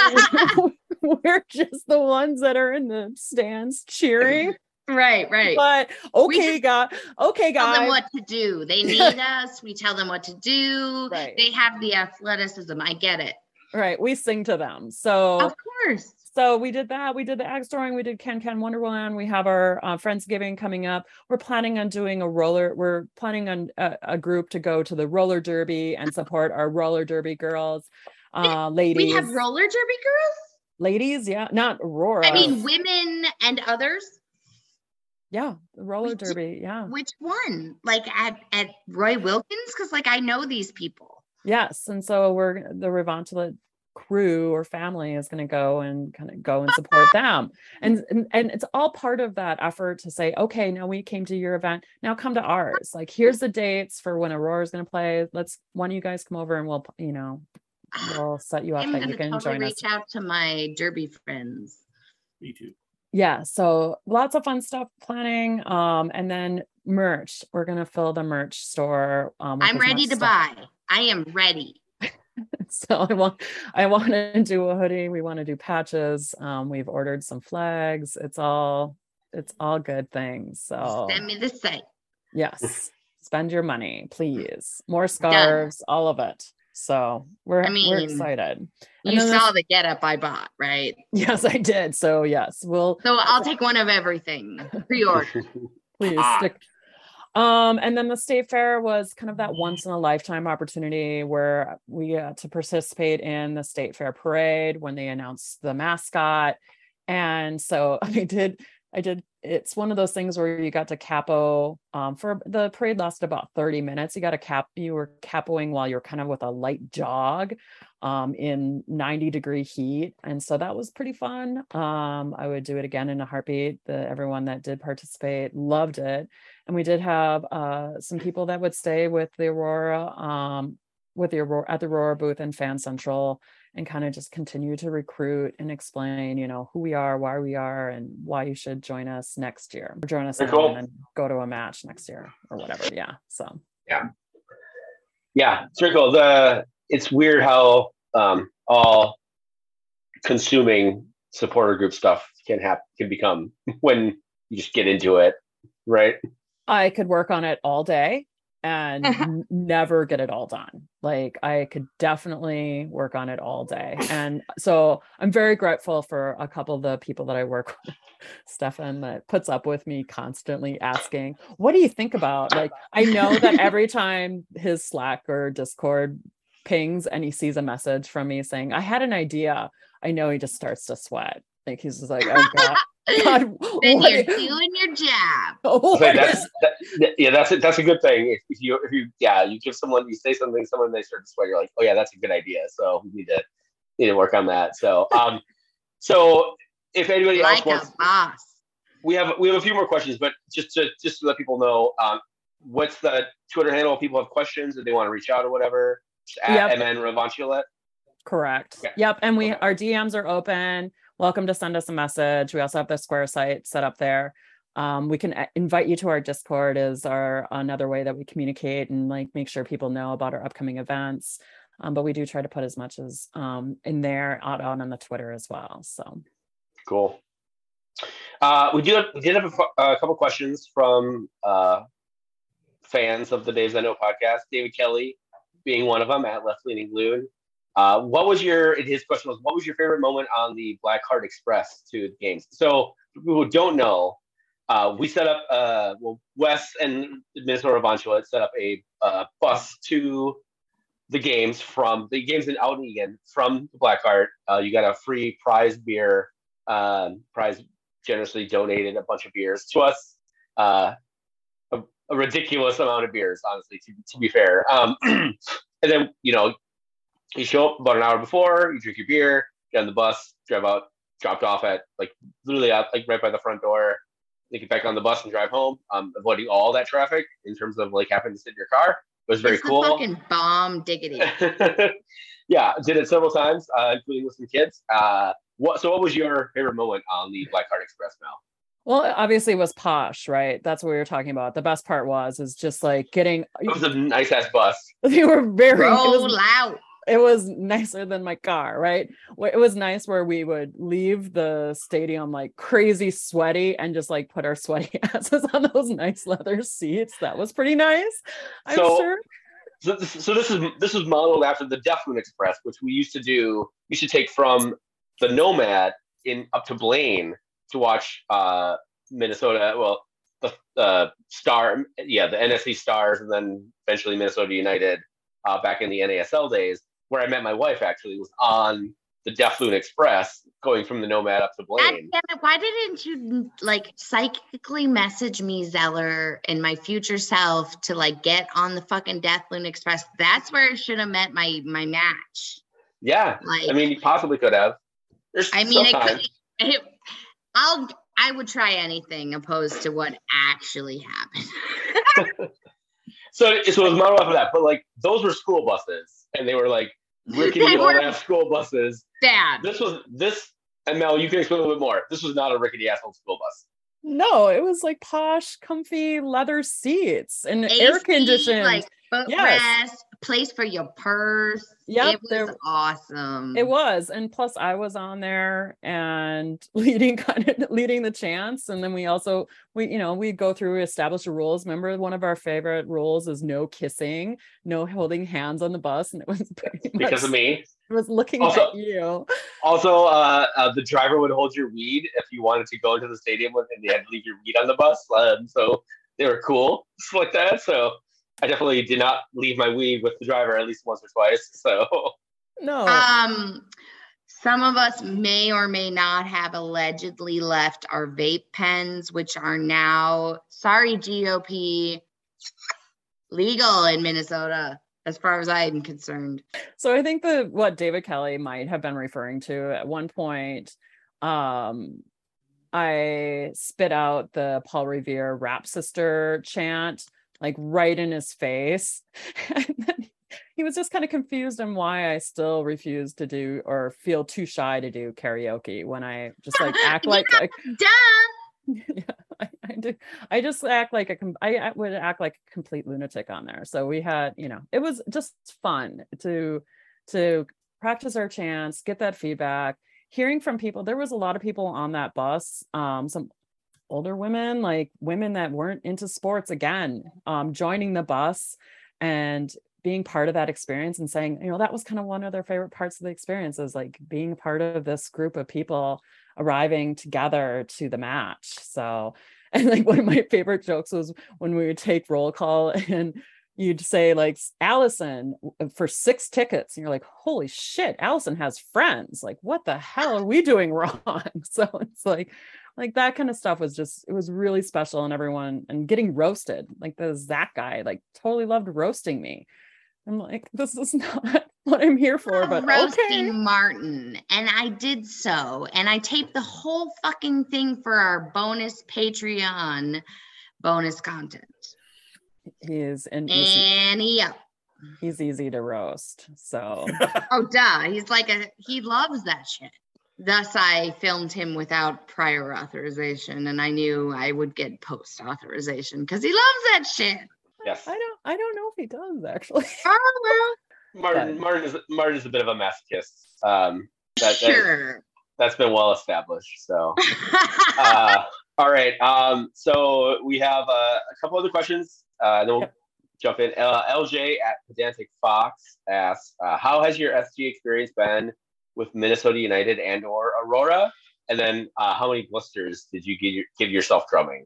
we're just the ones that are in the stands cheering. Right, right. But okay, God, okay, tell them what to do. They need us. We tell them what to do. Right. They have the athleticism. I get it. Right. We sing to them. So Of course. so we did that. We did the axe throwing. We did Can Can Wonderland. We have our uh, Friendsgiving coming up. We're planning on doing a roller. We're planning on a, a group to go to the roller derby and support our roller derby girls, uh, ladies. We have roller derby girls. ladies, yeah, not Aurora. I mean, women and others. Yeah, the roller we did- derby. Yeah. Which one? Like at at Roy Wilkins? Because like I know these people. Yes. And so we're the Revontulet crew or family is going to go and kind of go and support them. And, and and it's all part of that effort to say, okay, now we came to your event. Now come to ours. Like here's the dates for when Aurora is going to play. Let's one of you guys come over and we'll, you know, we'll set you up I'm that you can totally join us. reach out to my derby friends. Me too. Yeah so lots of fun stuff planning um and then merch. We're gonna fill the merch store um I'm ready to stuff. buy. I am ready. so i want i want to do a hoodie. We want to do patches. Um we've ordered some flags. It's all it's all good things so. Send me the site. yes. Spend your money please. More scarves all of it so we're I we're excited You saw there's- the getup I bought, right? yes i did so yes we'll So I'll take one of everything. Pre-order. please Ah. stick. Um, and then the state fair was kind of that once in a lifetime opportunity where we got to participate in the state fair parade when they announced the mascot. And so I did, I did, it's one of those things where you got to capo um, for the parade lasted about 30 minutes. You got to cap, you were capoing while you're kind of with a light jog um, in 90 degree heat. And so that was pretty fun. Um, I would do it again in a heartbeat. The everyone that did participate loved it. And we did have uh, some people that would stay with the Aurora, um, with the Aurora at the Aurora booth and Fan Central and kind of just continue to recruit and explain, you know, who we are, why we are, and why you should join us next year. Or join us cool. and then go to a match next year or whatever. Yeah. So yeah, Yeah. it's very cool. The it's weird how um, all consuming supporter group stuff can happen can become when you just get into it, right? I could work on it all day and never get it all done. Like I could definitely work on it all day. And so I'm very grateful for a couple of the people that I work with, Stefan, that puts up with me constantly asking, what do you think about? Like I know that every time his Slack or Discord pings and he sees a message from me saying, I had an idea, I know he just starts to sweat. Like he's just like, oh God. God, then what- you're doing your job. So that's that, that- yeah, that's a, that's a good thing. If, if you if you yeah, you give someone you say something, someone they start to sweat, you're like, oh yeah, that's a good idea. So we need to need to work on that. So um, so if anybody else wants, a boss. we have we have a few more questions, but just to just to let people know, um, what's the Twitter handle? If people have questions, if they want to reach out or whatever, just at Yep. MN Revontulet. Correct. Yeah. Yep. And we Okay. our DMs are open. Welcome to send us a message. We also have the Square site set up there. Um, we can uh, invite you to our Discord is our another way that we communicate and like make sure people know about our upcoming events. Um, but we do try to put as much as um, in there out, out on the Twitter as well. So Cool. Uh, we do have, we did have a, a couple questions from uh, fans of the Daves I Know podcast. David Kelly being one of them at Left Leaning Loon. Uh, what was your? His question was, what was your favorite moment on the Black Hart Express to the games? So people who don't know, uh, we set up. Uh, well, Wes and Minnesota Revontulet set up a uh, bus to the games from the games in out in Eagan from the Black Hart. Uh, you got a free prize beer. Um, prize generously donated a bunch of beers to us. Uh, a, a ridiculous amount of beers, honestly, to, to be fair. Um, and then, you know, you show up about an hour before, you drink your beer, get on the bus, drive out, dropped off at like literally out like right by the front door. Then get back on the bus and drive home, um, avoiding all that traffic in terms of like having to sit in your car. It was very it's cool. Fucking bomb diggity. yeah, did it several times, uh, including with some kids. Uh, what? So, what was your favorite moment on the Black Hart Express? Now, well, obviously it was posh, right? That's what we were talking about. The best part was is just like getting it was a nice ass bus. they were very it Roll was, out. It was nicer than my car, right? It was nice where we would leave the stadium like crazy sweaty and just like put our sweaty asses on those nice leather seats. That was pretty nice. I'm So- sure. So this, so this is this was modeled after the Deathloon Express, which we used to do. We used to take from the Nomad in up to Blaine to watch uh, Minnesota. Well, the uh, Star, yeah, the NSC Stars, and then eventually Minnesota United uh, back in the NASL days, where I met my wife. Actually, was on the Deathloon Express going from the Nomad up to Blaine. damn it, why didn't you like psychically message me, Zeller, and my future self to like get on the fucking Deathloon Express? That's where I should have met my my match. Yeah, Like, I mean, you possibly could have. There's I mean, it could. It, I'll. I would try anything opposed to what actually happened. So, so it was modeled off of that, but like those were school buses, and they were like rickety They old ass school buses. Bad. This was this, and Mel, you can explain a little bit more. This was not a rickety ass old school bus. No, it was like posh, comfy leather seats and air AC, conditioned. like footrest, Yes. Place for your purse. Yep, it was there- awesome. It was, and plus I was on there and leading kind of leading the chance, and then we also we you know we go through establish the rules. Remember, one of our favorite rules is no kissing, no holding hands on the bus, and it was pretty much Because of me. It was looking Also- at you. Also, uh, uh, the driver would hold your weed if you wanted to go into the stadium with, and they had to leave your weed on the bus. Um, so they were cool, just like that. So I definitely did not leave my weed with the driver at least once or twice. So No, Um, some of us may or may not have allegedly left our vape pens, which are now, sorry, GOP, legal in Minnesota, as far as I am concerned. So I think that what David Kelly might have been referring to at one point, um, I spit out the Paul Revere rap sister chant like right in his face. and then he was just kind of confused on why I still refuse to do or feel too shy to do karaoke when I just like act like a, Duh! yeah, I, I do. I just act like a I, I would act like a complete lunatic on there. So we had, you know, it was just fun to to practice our chants, get that feedback, hearing from people. There was a lot of people on that bus, um, some older women, like women that weren't into sports again, um, joining the bus and being part of that experience and saying, you know, that was kind of one of their favorite parts of the experience is like being part of this group of people arriving together to the match. So, and like one of my favorite jokes was when we would take roll call and you'd say like Allison for six tickets, and you're like, holy shit, Allison has friends. Like, what the hell are we doing wrong? So it's like, like that kind of stuff was just it was really special and everyone and getting roasted. Like the Zach guy, like totally loved roasting me. I'm like, this is not what I'm here for, but roasting okay. Martin, and I did so, and I taped the whole fucking thing for our bonus Patreon bonus content. He is and he's, And yeah, he's easy to roast. So oh duh, he's like a he loves that shit. Thus, I filmed him without prior authorization, and I knew I would get post authorization because he loves that shit. Yes. I don't I don't know if he does actually. Oh Martin, Martin is Martin is a bit of a masochist. Um, that, that, sure. that's been well established. So, uh, all right. Um, so we have uh, a couple other questions. Uh, and then we'll Yep. jump in. Uh, LJ at Pedantic Fox asks, uh, "How has your SG experience been with Minnesota United and or Aurora? And then, uh, how many blisters did you give, your, give yourself drumming?"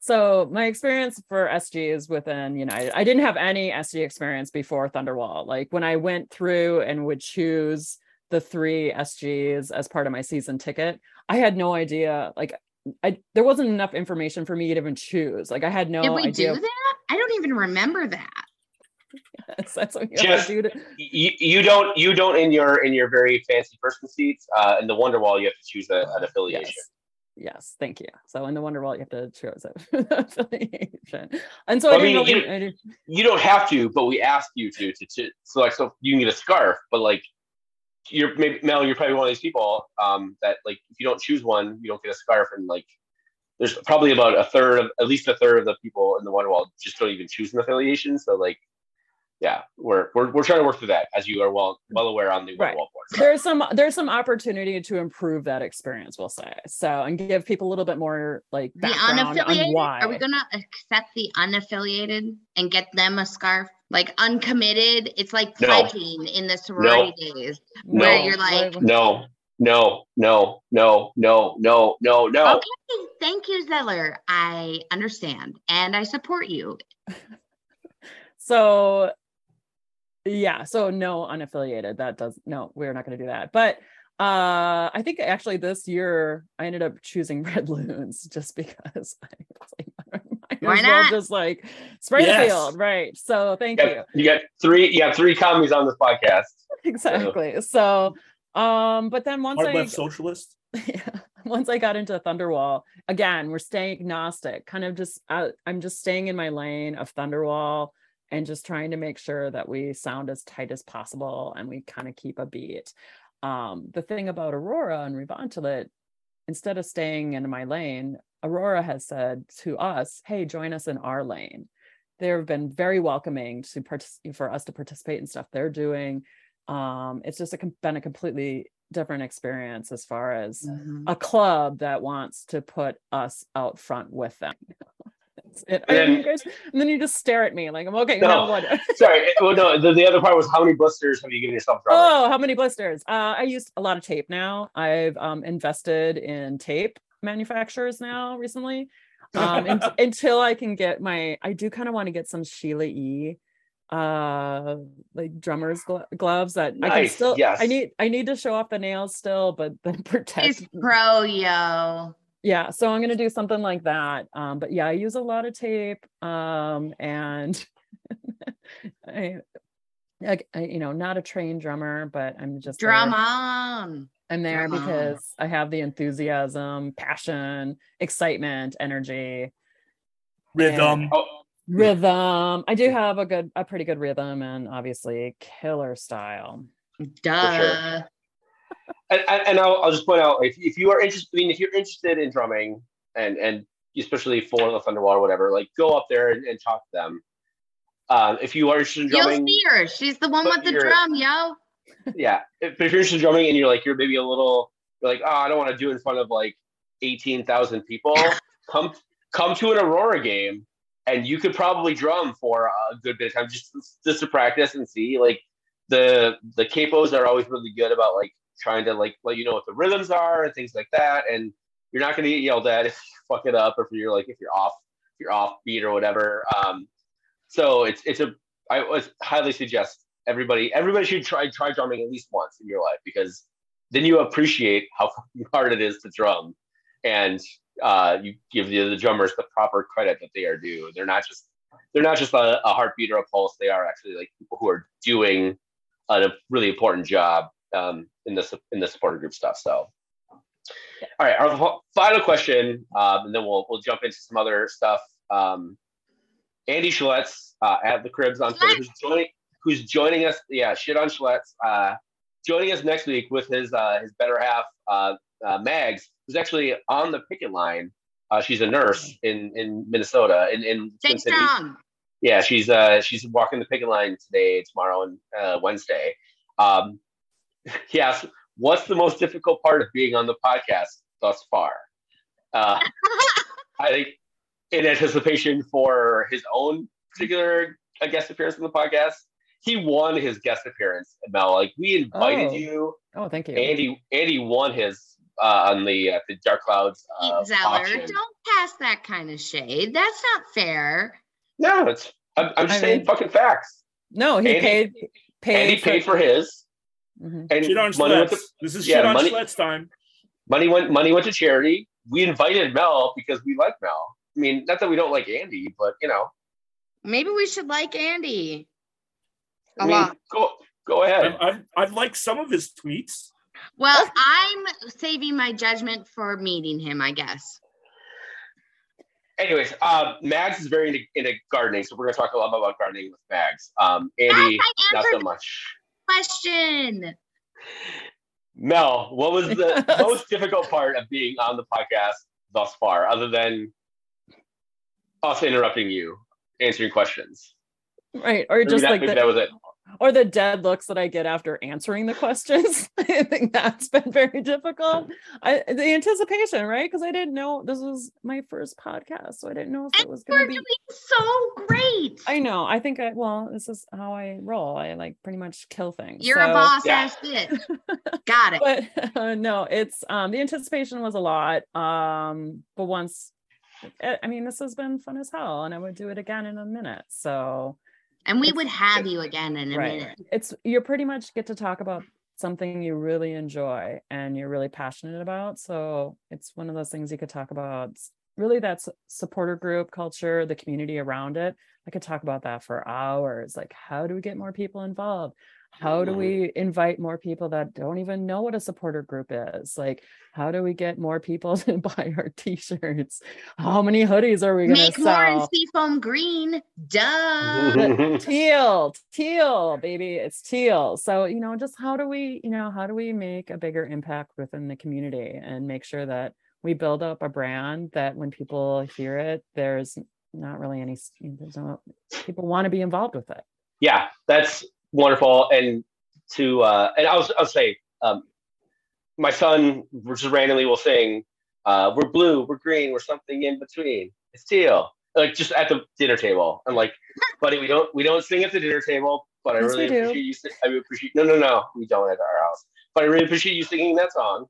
So my experience for SG is within United. I didn't have any SG experience before Thunderwall. Like when I went through and would choose the three SGs as part of my season ticket, I had no idea. Like I there wasn't enough information for me to even choose. Like I had no Did we idea. do that? I don't even remember that. Yes, that's what you Just- have to do. To, You, you don't you don't in your in your very fancy first seats uh, in the Wonderwall you have to choose a, an affiliation. yes. Yes, thank you. So in the Wonderwall, you have to choose an affiliation, and so Well, I I mean, you- I didn't- you don't have to, but we ask you to to, to so like so you can get a scarf, but like you're maybe Mel, you're probably one of these people um that like if you don't choose one, you don't get a scarf, and like there's probably about a third of at least a third of the people in the Wonderwall just don't even choose an affiliation. So like yeah, we're we're, we're trying to work through that as you are well well aware on the Right. Wonderwall board. there's some there's some opportunity to improve that experience we'll say so and give people a little bit more like The background on unaffiliated? why Are we gonna accept the unaffiliated and get them a scarf? Like uncommitted? It's like No. pledging in the sorority days. No. Where you're like, No, no, no, no, no, no, no, no. Okay, thank you, Zeller. I understand and I support you. so yeah so no unaffiliated that does no we're not going to do that but uh i think actually this year i ended up choosing red loons just because i was like might Why as well not? just like spray the Yes. field right so thank You you got, you got three. You have three commies on this podcast. exactly so um but then once Hard i left socialist. yeah. once I got into Thunderwall, again, we're staying agnostic, kind of just uh, I'm just staying in my lane of Thunderwall and just trying to make sure that we sound as tight as possible and we kind of keep a beat. Um, the thing about Aurora and Revontulet, instead of staying in my lane, Aurora has said to us, "Hey, join us in our lane." They've been very welcoming to partic- for us to participate in stuff they're doing. Um, it's just a, been a completely different experience as far as a club that wants to put us out front with them. That's it. And And, then- you guys, and then you just stare at me like I'm okay. No. Now what? Sorry. Well, no. The, the other part was how many blisters have you given yourself? drumming? oh, how many blisters? Uh, I used a lot of tape now. I've um, invested in tape manufacturers now recently. Um, and, until I can get my, I do kind of want to get some Sheila E. uh like drummers glo- gloves that I can still yes. I need I need to show off the nails still but then protect He's pro, yo. Yeah so i'm gonna do something like that um but yeah i use a lot of tape um and I, I, I you know not a trained drummer but i'm just there. Drum on. i'm there drum on. because i have the enthusiasm passion excitement energy Rhythm. Oh, rhythm i do have a good a pretty good rhythm and obviously killer style Duh. and, and and I'll, I'll just point out if, if you are interested, I mean, if you're interested in drumming and and especially for the Thunderwall or whatever, like go up there and, and talk to them. Um, if you are interested in You'll see her. She's the one with the drum, yo. yeah. If, if you're interested in drumming and you're like you're maybe a little you're like oh I don't want to do it in front of like eighteen thousand people, come come to an Aurora game and you could probably drum for a good bit of time just just to practice and see like the the capos are always really good about like trying to like let you know what the rhythms are and things like that and you're not going to get yelled at if you fuck it up or if you're like if you're off if you're off beat or whatever. Um so it's it's a i would highly suggest everybody everybody should try try drumming at least once in your life because then you appreciate how hard it is to drum and uh you give the, the drummers the proper credit that they are due. They're not just they're not just a, a heartbeat or a pulse. They are actually like people who are doing a really important job um, in the in the supporter group stuff. So, all right, our final question, um, and then we'll we'll jump into some other stuff. Um, Andy Schlitz uh, at the Cribs on Twitter, who's joining who's joining us. Yeah, shit on Schlitz. Uh, joining us next week with his uh, his better half, uh, uh, Mags, who's actually on the picket line. Uh, she's a nurse in in Minnesota in in Twin Stay Cities. Yeah, she's uh she's walking the picket line today, tomorrow, and uh, Wednesday. Um, he asked, "What's the most difficult part of being on the podcast thus far?" Uh, I think in anticipation for his own particular uh, guest appearance on the podcast, he won his guest appearance. Mel, like we invited Oh. you, Oh, thank you. Andy. Andy won his uh, on the uh, the Dark Clouds uh, Pete Zeller, don't pass that kind of shade. That's not fair. No, it's I'm, I'm just I saying mean- fucking facts. No, he Andy- paid paid Andy paid for his, Mhm. and Shit on money went to This is yeah, shit on money- Schlitz time. money went money went to charity. We invited Mel because we like Mel. I mean, not that we don't like Andy, but you know, Maybe we should like Andy. I A mean, lot. go go ahead. I've, I've, I've liked some of his tweets. Well, I'm saving my judgment for meeting him, I guess. Anyways, um, Mags is very into, into gardening, so we're gonna talk a lot about gardening with Mags. Um, Andy, I not so much. Question. Mel, what was the most difficult part of being on the podcast thus far, other than us interrupting you, answering questions? right or Maybe just that- like maybe the, that was it. Or the dead looks that I get after answering the questions. I think that's been very difficult. I the anticipation, right? Because I didn't know this was my first podcast, so I didn't know if it was gonna be. doing so great. I know. I think I well, this is how I roll. I like pretty much kill things. You're a boss Yeah. ass bitch. Got it. but uh, no it's um the anticipation was a lot um but once I mean this has been fun as hell and I would do it again in a minute so And we it's- would have you again in a right. minute. it's you're pretty much get to talk about something you really enjoy and you're really passionate about. So it's one of those things you could talk about really that's supporter group culture the community around it. I could talk about that for hours like how do we get more people involved how do Mhm. we invite more people that don't even know what a supporter group is like how do we get more people to buy our t-shirts how many hoodies are we going to Make more in sell seafoam green. Duh. Mm-hmm. teal teal baby it's teal so you know just how do we you know how do we make a bigger impact within the community and make sure that we build up a brand that when people hear it there's not really any there's no people want to be involved with it yeah, that's wonderful. And to uh, and I'll I'll say, um, my son just randomly will sing, uh, "We're blue, we're green, we're something in between. It's teal." Like just at the dinner table. I'm like, buddy, we don't we don't sing at the dinner table, but I Yes, really appreciate you. I appreciate no no no, we don't at our house. But I really appreciate you singing that song.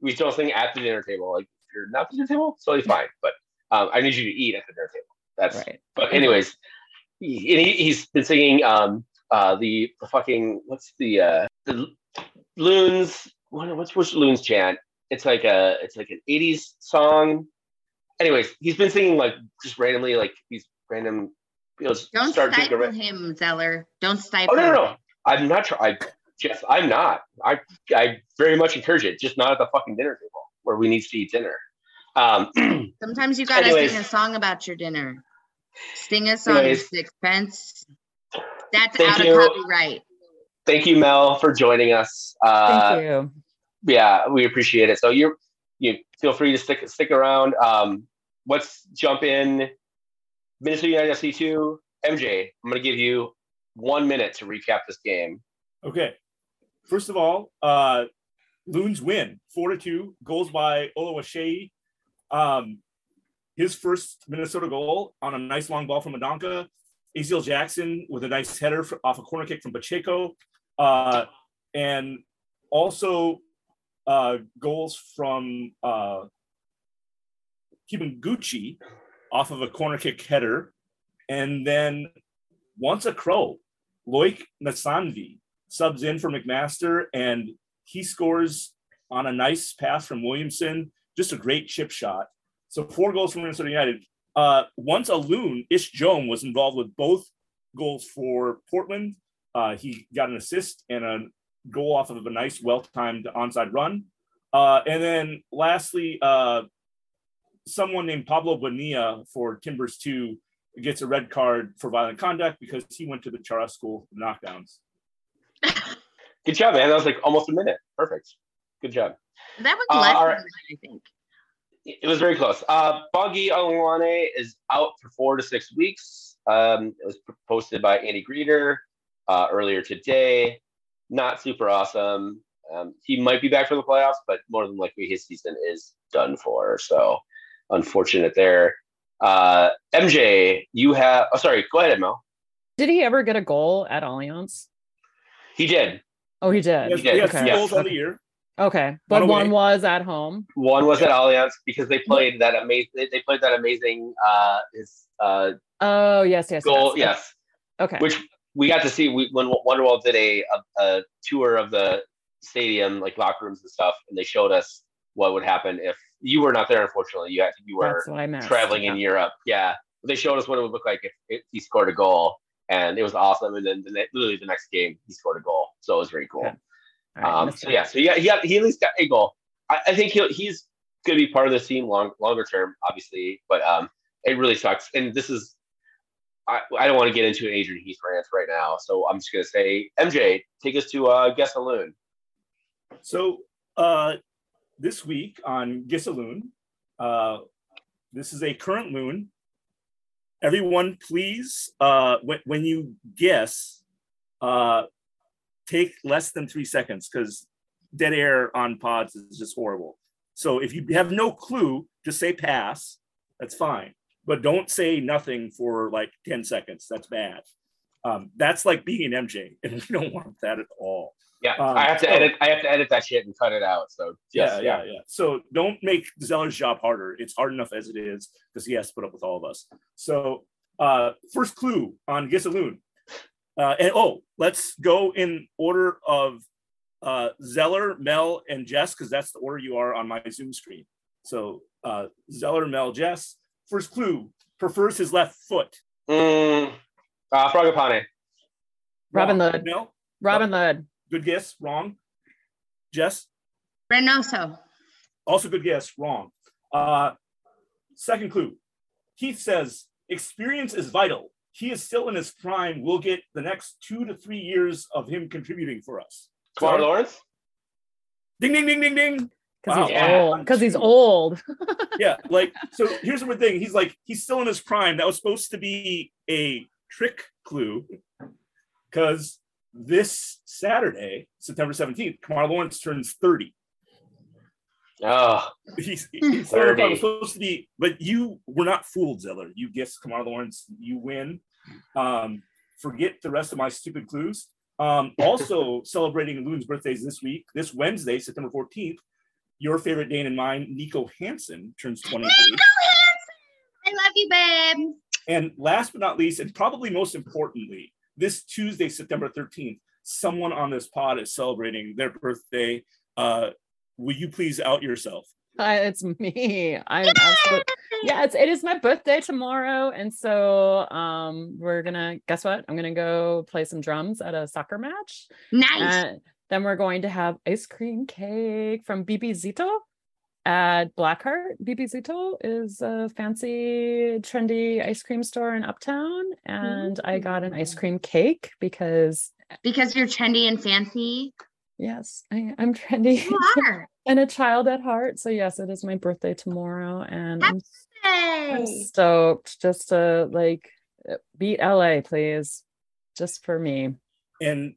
We don't sing at the dinner table. Like if you're not at the dinner table, it's totally fine. But um, I need you to eat at the dinner table. That's right but anyways, he, he's been singing um uh the, the fucking what's the uh the loons what, what's what's loons chant? It's like a it's like an '80s song. Anyways, he's been singing like just randomly like these random you know Don't start stifle around. him, Zeller. Don't Oh stifle no no no! I'm not trying. I Jeff, I'm not. I I very much encourage it, just not at the fucking dinner table where we need to eat dinner. Um, Sometimes you gotta Anyways. sing a song about your dinner. Sing a song, Anyways. Sixpence. That's Thank out you. of copyright. thank you, Mel, for joining us. Uh, thank you yeah, we appreciate it. So you you feel free to stick stick around. Um, let's jump in. Minnesota United FC two. MJ, I'm going to give you one minute to recap this game. Okay. First of all, uh, Loons win four to two. Goals by Oluwaseyi. Um, his first Minnesota goal on a nice long ball from Adonka. Aziel Jackson with a nice header off a corner kick from Pacheco. Uh, and also uh, goals from uh, Gucci off of a corner kick header. And then once a crow, Loic Mesanvi subs in for McMaster and he scores on a nice pass from Williamson. Just a great chip shot. So four goals from Minnesota United. Uh, once a loon, Ish Jome was involved with both goals for Portland. Uh, he got an assist and a goal off of a nice, well-timed onside run. Uh, and then lastly, uh, someone named Pablo Bonilla for Timbers 2 gets a red card for violent conduct because he went to the Chara school for knockdowns. Good job, man. That was like almost a minute. Perfect. Good job. That was Uh, less all than right. that, I think. It was very close. Uh, Bongi Hlongwane is out for four to six weeks. Um, it was posted by Andy Greder uh, earlier today. Not super awesome. Um, he might be back for the playoffs, but more than likely his season is done for. So unfortunate there. Uh, MJ, you have. Oh, sorry. Go ahead, Mel. Did he ever get a goal at Allianz? He did. Oh, he He did. has, did, he has okay. two Yeah. goals on the year. Okay, but One one was at home. One was at Allianz because they played that amazing. They played that amazing. Uh, his uh, Oh yes, yes, goal. yes. Yes. Okay. which we got to see we, when Wonderwall did a, a a tour of the stadium, like locker rooms and stuff, and they showed us what would happen if you were not there. Unfortunately, you had you were That's what I meant. traveling in Europe. Yeah, they showed us what it would look like if, if he scored a goal, and it was awesome. And then the, literally the next game, he scored a goal, so it was very cool. Okay. All right, Um, so yeah, so yeah, he, got, he at least got a goal. I, I think he'll, he's going to be part of the team long longer term, obviously, but um, it really sucks. And this is, I, I don't want to get into an Adrian Heath rant right now, so I'm just going to say, MJ, take us to uh, Guess a Loon. So uh, this week on Guess a Loon, uh, this is a current loon. Everyone, please, uh, when, when you guess, uh, take less than three seconds because dead air on pods is just horrible. So if you have no clue, just say pass. That's fine. But don't say nothing for like 10 seconds. That's bad. Um, that's like being an MJ, and we don't want that at all. Yeah, Um, I have to so- edit. I have to edit that shit and cut it out. So yes, yeah, yeah, yeah. So don't make Zeller's job harder. It's hard enough as it is because he has to put up with all of us. So uh first clue on Guess a Loon. Uh and oh, let's go in order of uh Zeller, Mel, and Jess, because that's the order you are on my Zoom screen. So uh Zeller, Mel, Jess. First clue prefers his left foot. Mm, uh, Fragapane. Robin Wrong. Hood. Mel, Robin Hood. good guess, wrong. Jess, Reynoso. Also good guess, wrong. Uh, second clue. Heath says experience is vital. He is still in his prime. We'll get the next two to three years of him contributing for us. Kemar Sorry. Lawrence. Ding ding ding ding ding. Because Wow. he's Yeah. old. Because he's old. Yeah, like so. Here's the weird thing. He's like he's still in his prime. That was supposed to be a trick clue, because this Saturday, September 17th, Kemar Lawrence turns 30. Oh, He's, he's 30. it was supposed to be, but you were not fooled, Zeller. You guessed Kemar Lawrence. You win. Um, forget the rest of my stupid clues. Um, also celebrating Loon's birthdays this week, this Wednesday, September 14th. Your favorite Dane and mine, Niko Hansen, turns 28. I love you, babe. And last but not least, and probably most importantly, this Tuesday, September 13th, someone on this pod is celebrating their birthday. Uh, will you please out yourself? Uh, it's me. I'm absolutely yeah. It's it is my birthday tomorrow, and so um we're gonna guess what? I'm gonna go play some drums at a soccer match. Nice. And then we're going to have ice cream cake from Bebe Zito at Blackheart. Bebe Zito is a fancy, trendy ice cream store in Uptown. And I got an ice cream cake because, because you're trendy and fancy. Yes, I, I'm trendy You are. and a child at heart. So, yes, it is my birthday tomorrow. And I'm, I'm stoked just to like uh, beat LA, please, just for me. And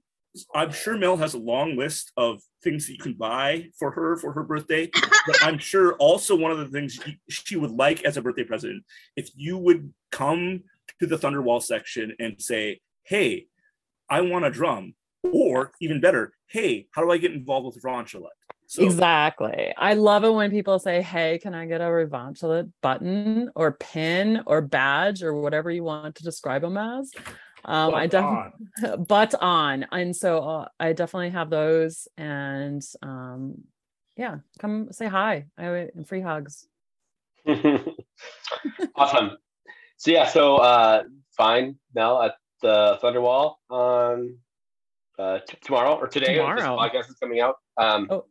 I'm sure Mel has a long list of things that you can buy for her for her birthday. but I'm sure also one of the things she- she would like as a birthday present, if you would come to the Thunderwall section and say, "Hey, I want a drum," or even better, "Hey, how do I get involved with Ron So Exactly. I love it when people say, Hey, can I get a Revontulet button or pin or badge or whatever you want to describe them as? Um, I definitely on. but on. And so uh, I definitely have those. And um, yeah, come say hi. I and free hugs. awesome. So yeah, so uh, find Mel at the Thunderwall on uh, t- tomorrow or today. Tomorrow. This podcast is coming out. Um, Oh.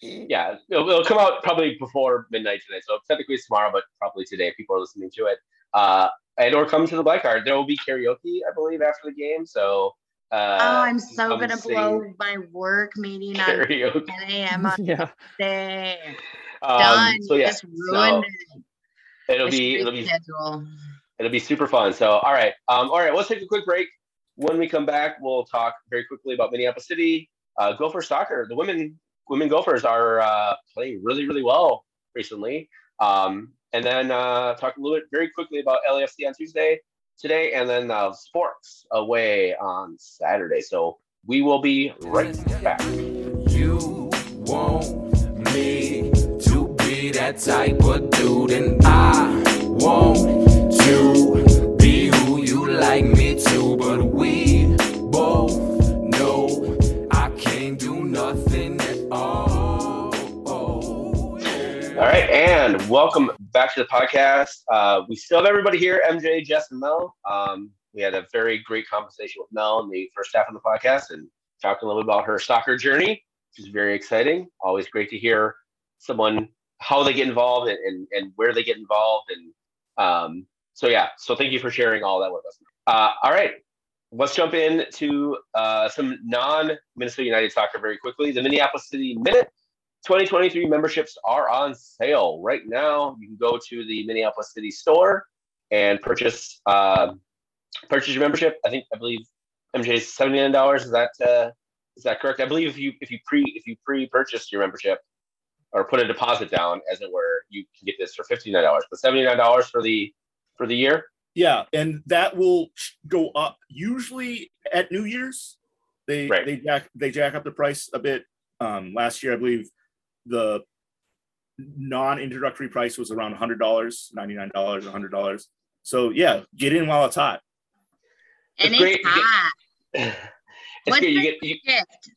Yeah, it'll, it'll come out probably before midnight today. So technically it's tomorrow, but probably today if people are listening to it. Uh, and or come to the Black Hart. There will be karaoke, I believe, after the game. So Uh, oh, I'm so come gonna blow my work meeting on karaoke. 10 a.m. on yeah. Thursday. Um, Done. so yeah, Just ruined it. it'll be it'll be schedule. it'll be super fun. So all right, um, all right, let's take a quick break. When we come back, we'll talk very quickly about Minneapolis City. Uh, Gopher soccer. The women women Gophers are uh, playing really really well recently. Um, and then uh, talk a little bit very quickly about LAFC on Tuesday today, and then uh, sports away on Saturday. So we will be right back. You want me to be that type of dude, and I want to be who you like me to. But we both know I can't do nothing at all. All right, and welcome back to the podcast. Uh, we still have everybody here MJ, Jess, and Mel. Um, we had a very great conversation with Mel in the first half of the podcast and talked a little bit about her soccer journey, which is very exciting. Always great to hear someone how they get involved and, and, and where they get involved. And um, so, yeah, so thank you for sharing all that with us. Uh, all right, let's jump into uh, some non Minnesota United soccer very quickly. The Minneapolis City Minute 2023 memberships are on sale right now. You can go to the Minneapolis City store and purchase um, purchase your membership. I think I believe MJ is seventy nine dollars. Is that uh, is that correct? I believe if you if you pre if you pre purchased your membership or put a deposit down, as it were, you can get this for fifty nine dollars. But seventy nine dollars for the for the year. Yeah, and that will go up usually at New Year's. They Right. they jack they jack up the price a bit. Um, last year, I believe the non-introductory price was around hundred dollars, ninety nine dollars, hundred dollars. So yeah, get in while it's hot. And It's great it's to hot. it's What's good. You get you, gift?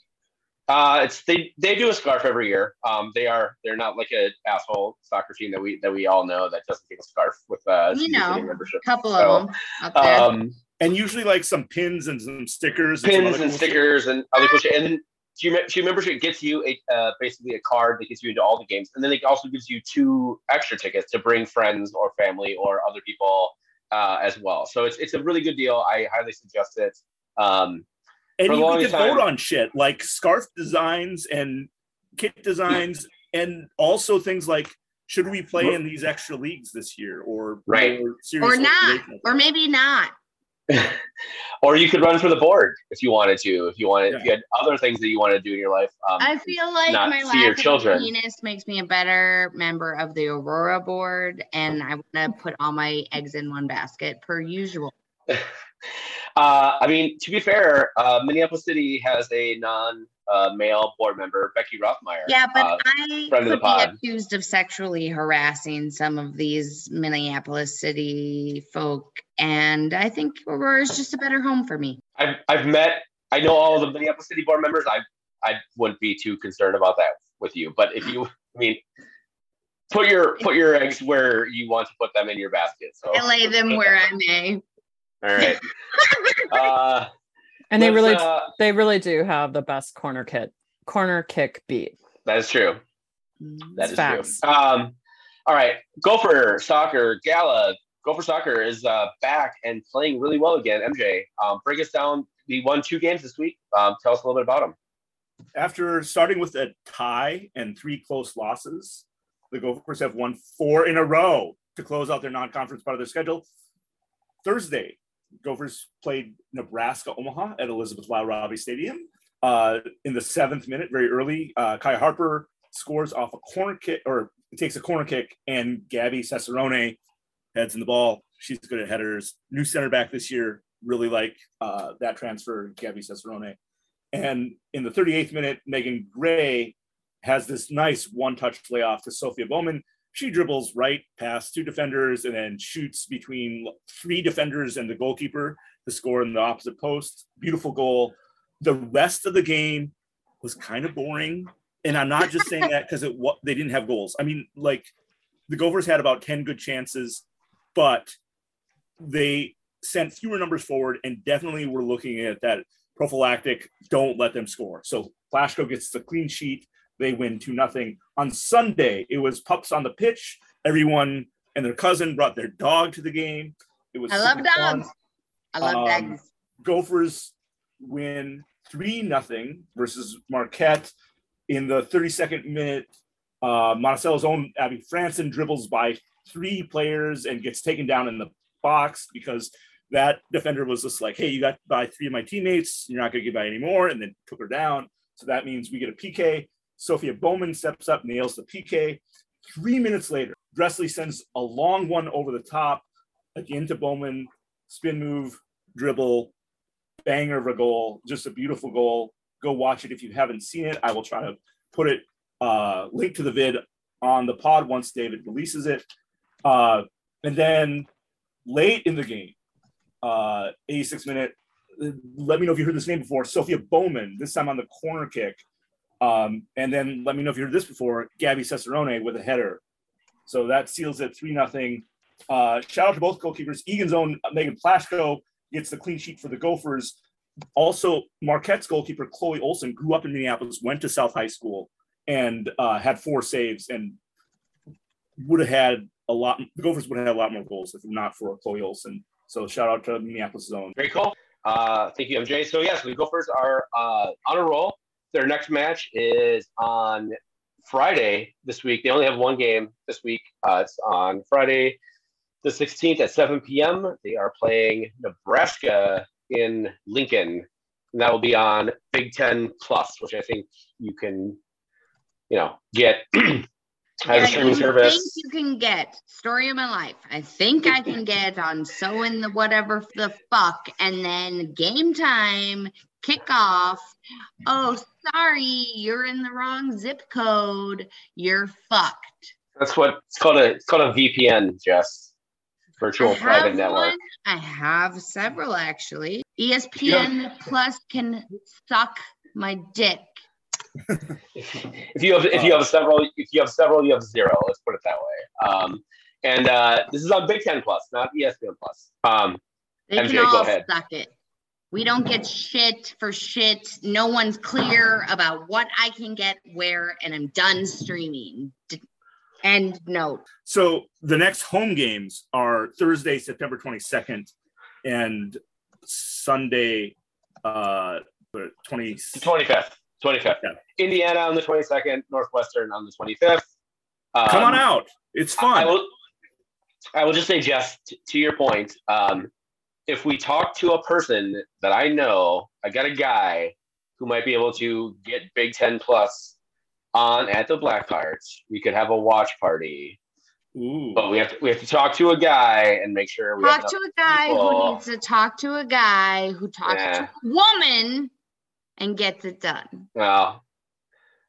Uh, it's they they do a scarf every year. Um, they are they're not like an asshole soccer team that we that we all know that doesn't take a scarf with uh You season know, ticket membership. couple So, of them up there. Um, And usually like some pins and some stickers, and some pins other and cool shit. stickers and other cool shit. And then G G membership gets you a uh, basically a card that gets you into all the games, and then it also gives you two extra tickets to bring friends or family or other people uh, as well. So it's it's a really good deal. I highly suggest it. Um, And you longest can vote on shit like scarf designs and kit designs, and also things like should we play in these extra leagues this year or Right. more serious or not, or maybe not. or you could run for the board if you wanted to. If you wanted, if Yeah. you had other things that you want to do in your life. Um, I feel like not my see your lack of children. a penis makes me a better member of the Aurora board, and I want to put all my eggs in one basket per usual. Uh, I mean, to be fair, uh, Minneapolis City has a non-male board member, Becky Rothmeyer. Yeah, but Uh, I could be accused of sexually harassing some of these Minneapolis city folk, and I think Aurora is just a better home for me. I've, I've met, I know all the Minneapolis City board members. I I wouldn't be too concerned about that with you. But if you, I mean, put your put your eggs where you want to put them in your basket. So I lay them where I may. All right. Uh, And they really uh, they really do have the best corner kit corner kick beat. that is true. Mm. That is Facts. true. Um, all right, Gopher Soccer Gala. Gopher Soccer is uh, back and playing really well again. MJ, um, break us down. We won two games this week. Um, tell us a little bit about them. After starting with a tie and three close losses, the Gophers have won four in a row to close out their non-conference part of their schedule. Thursday, Gophers played Nebraska Omaha at Elizabeth Lyle Robbie Stadium. Uh, in the seventh minute, very early, uh, Kai Harper scores off a corner kick or takes a corner kick, and Gabby Cesarone heads in the ball. She's good at headers. New center back this year. Really like uh, that transfer, Gabby Cesarone. And in the 38th minute, Megan Gray has this nice one touch layoff to Sophia Bowman. She dribbles right past two defenders and then shoots between three defenders and the goalkeeper to score in the opposite post. Beautiful goal. The rest of the game was kind of boring. And I'm not just saying that because it they didn't have goals. I mean, like the Gophers had about 10 good chances, but they sent fewer numbers forward and definitely were looking at that prophylactic don't let them score. So Plashko gets the clean sheet. They win 2 nothing. On Sunday, it was pups on the pitch. Everyone and their cousin brought their dog to the game. It was I love super fun. dogs. I love Um, dogs. Gophers win three nothing versus Marquette in the 32nd minute. Uh, Monticello's own Abby Franson dribbles by three players and gets taken down in the box because that defender was just like, "Hey, you got by three of my teammates. You're not going to get by any more," and then took her down. So that means we get a PK. Sophia Bowman steps up, nails the PK. Three minutes later, Dressley sends a long one over the top again to Bowman, spin move, dribble, banger of a goal, just a beautiful goal. Go watch it if you haven't seen it. I will try to put it uh, link to the vid on the pod once David releases it. Uh, and then late in the game, uh, 86 minute, let me know if you heard this name before. Sophia Bowman, this time on the corner kick. Um, and then let me know if you heard this before. Gabby Cesarone with a header. So that seals it 3 nothing. Uh, shout out to both goalkeepers. Eagan's own Megan Plashko gets the clean sheet for the Gophers. Also, Marquette's goalkeeper Chloe Olson grew up in Minneapolis, went to South High School, and uh, had four saves, and would have had a lot. The Gophers would have had a lot more goals if not for Chloe Olson. So shout out to Minneapolis Zone. Very cool. Uh, thank you, MJ. So yes, the Gophers are uh, on a roll. Their next match is on Friday this week. They only have one game this week. Uh, it's on Friday, the 16th at 7 p.m. They are playing Nebraska in Lincoln, and that will be on Big Ten Plus, which I think you can, you know, get as a streaming I service. think you can get story of my life. I think I can get on so in the whatever the fuck, and then game time kickoff. Oh, sorry, you're in the wrong zip code. You're fucked. That's what it's called. A it's called a VPN, Jess. Virtual I private have network. I have several actually. ESPN Plus can suck my dick. if you have if you have several if you have several you have zero let's put it that way um and uh this is on big ten plus not espn plus um They MJ, can go all ahead. suck it. We don't get shit for shit. No one's clear about what I can get where, and I'm done streaming. D- End note. So the next home games are Thursday, September 22nd, and Sunday, uh, 20. 25th 25th Yeah. indiana on the 22nd northwestern on the 25th um, Come on out. It's fun. I will I will just say Jess t- to your point um if we talk to a person that I know I got a guy who might be able to get Big Ten Plus on at the black Blackhearts. We could have a watch party, Ooh. but we have to we have to talk to a guy and make sure we Talk enough- to a guy who needs to talk to a guy who talks Yeah. to a woman and gets it done. Well,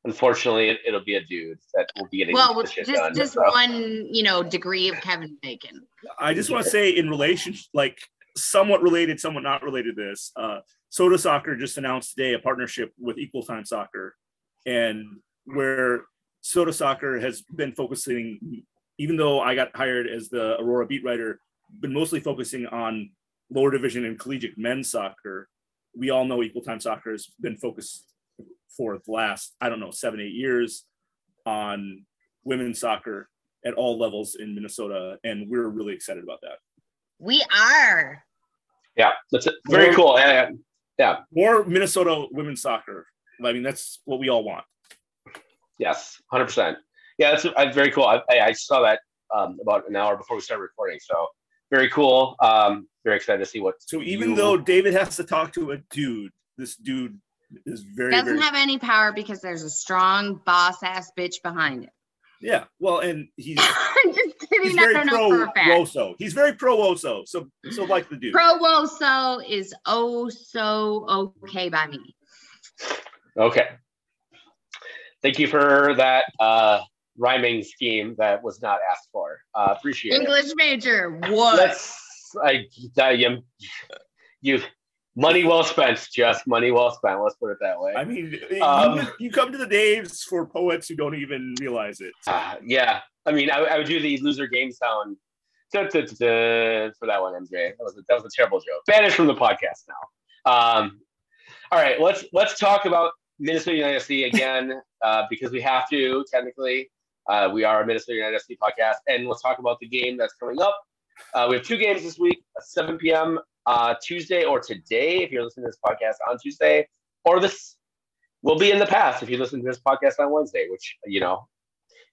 unfortunately, it, it'll be a dude that will be getting Well, the with shit just done. just so. one, you know, degree of Kevin Bacon. I just want to say, in relation, like somewhat related, somewhat not related to this, uh, Soda Soccer just announced today a partnership with Equal Time Soccer, and where Soda Soccer has been focusing, even though I got hired as the Aurora beat writer, been mostly focusing on lower division and collegiate men's soccer. We all know Equal Time Soccer has been focused for the last, I don't know, seven, eight years on women's soccer at all levels in Minnesota, and we're really excited about that. We are. Yeah, that's it. very Or- cool. Yeah, yeah. More Minnesota women's soccer. I mean, that's what we all want. Yes, hundred percent. Yeah, that's uh, very cool. I, I I saw that um, about an hour before we started recording. So very cool. Um, very excited to see what. So even you- though David has to talk to a dude, this dude is very, Doesn't very have any power because there's a strong boss ass bitch behind it. yeah. Well, and he's I'm he's kidding. I very don't pro for. Woso. He's very pro Woso. So so like the dude. Pro Woso is oh so okay by me. Okay. Thank you for that uh, rhyming scheme that was not asked for. Uh, appreciate it. English major. What? Let's. I, I you, you money well spent. Just money well spent. Let's put it that way. I mean, Um, you, you come to the Daves for poets who don't even realize it. Uh, yeah, I mean, I, I would do the loser game sound da, da, da, for that one, MJ. That was a, that was a terrible joke. Banished from the podcast now. Um, all right, let's let's talk about Minnesota United FC again uh, because we have to technically. Uh, we are a Minnesota United FC podcast, and let's talk about the game that's coming up. Uh, we have two games this week: a 7 p.m. uh, Tuesday or today if you're listening to this podcast on Tuesday, or this will be in the past if you listen to this podcast on Wednesday, which you know,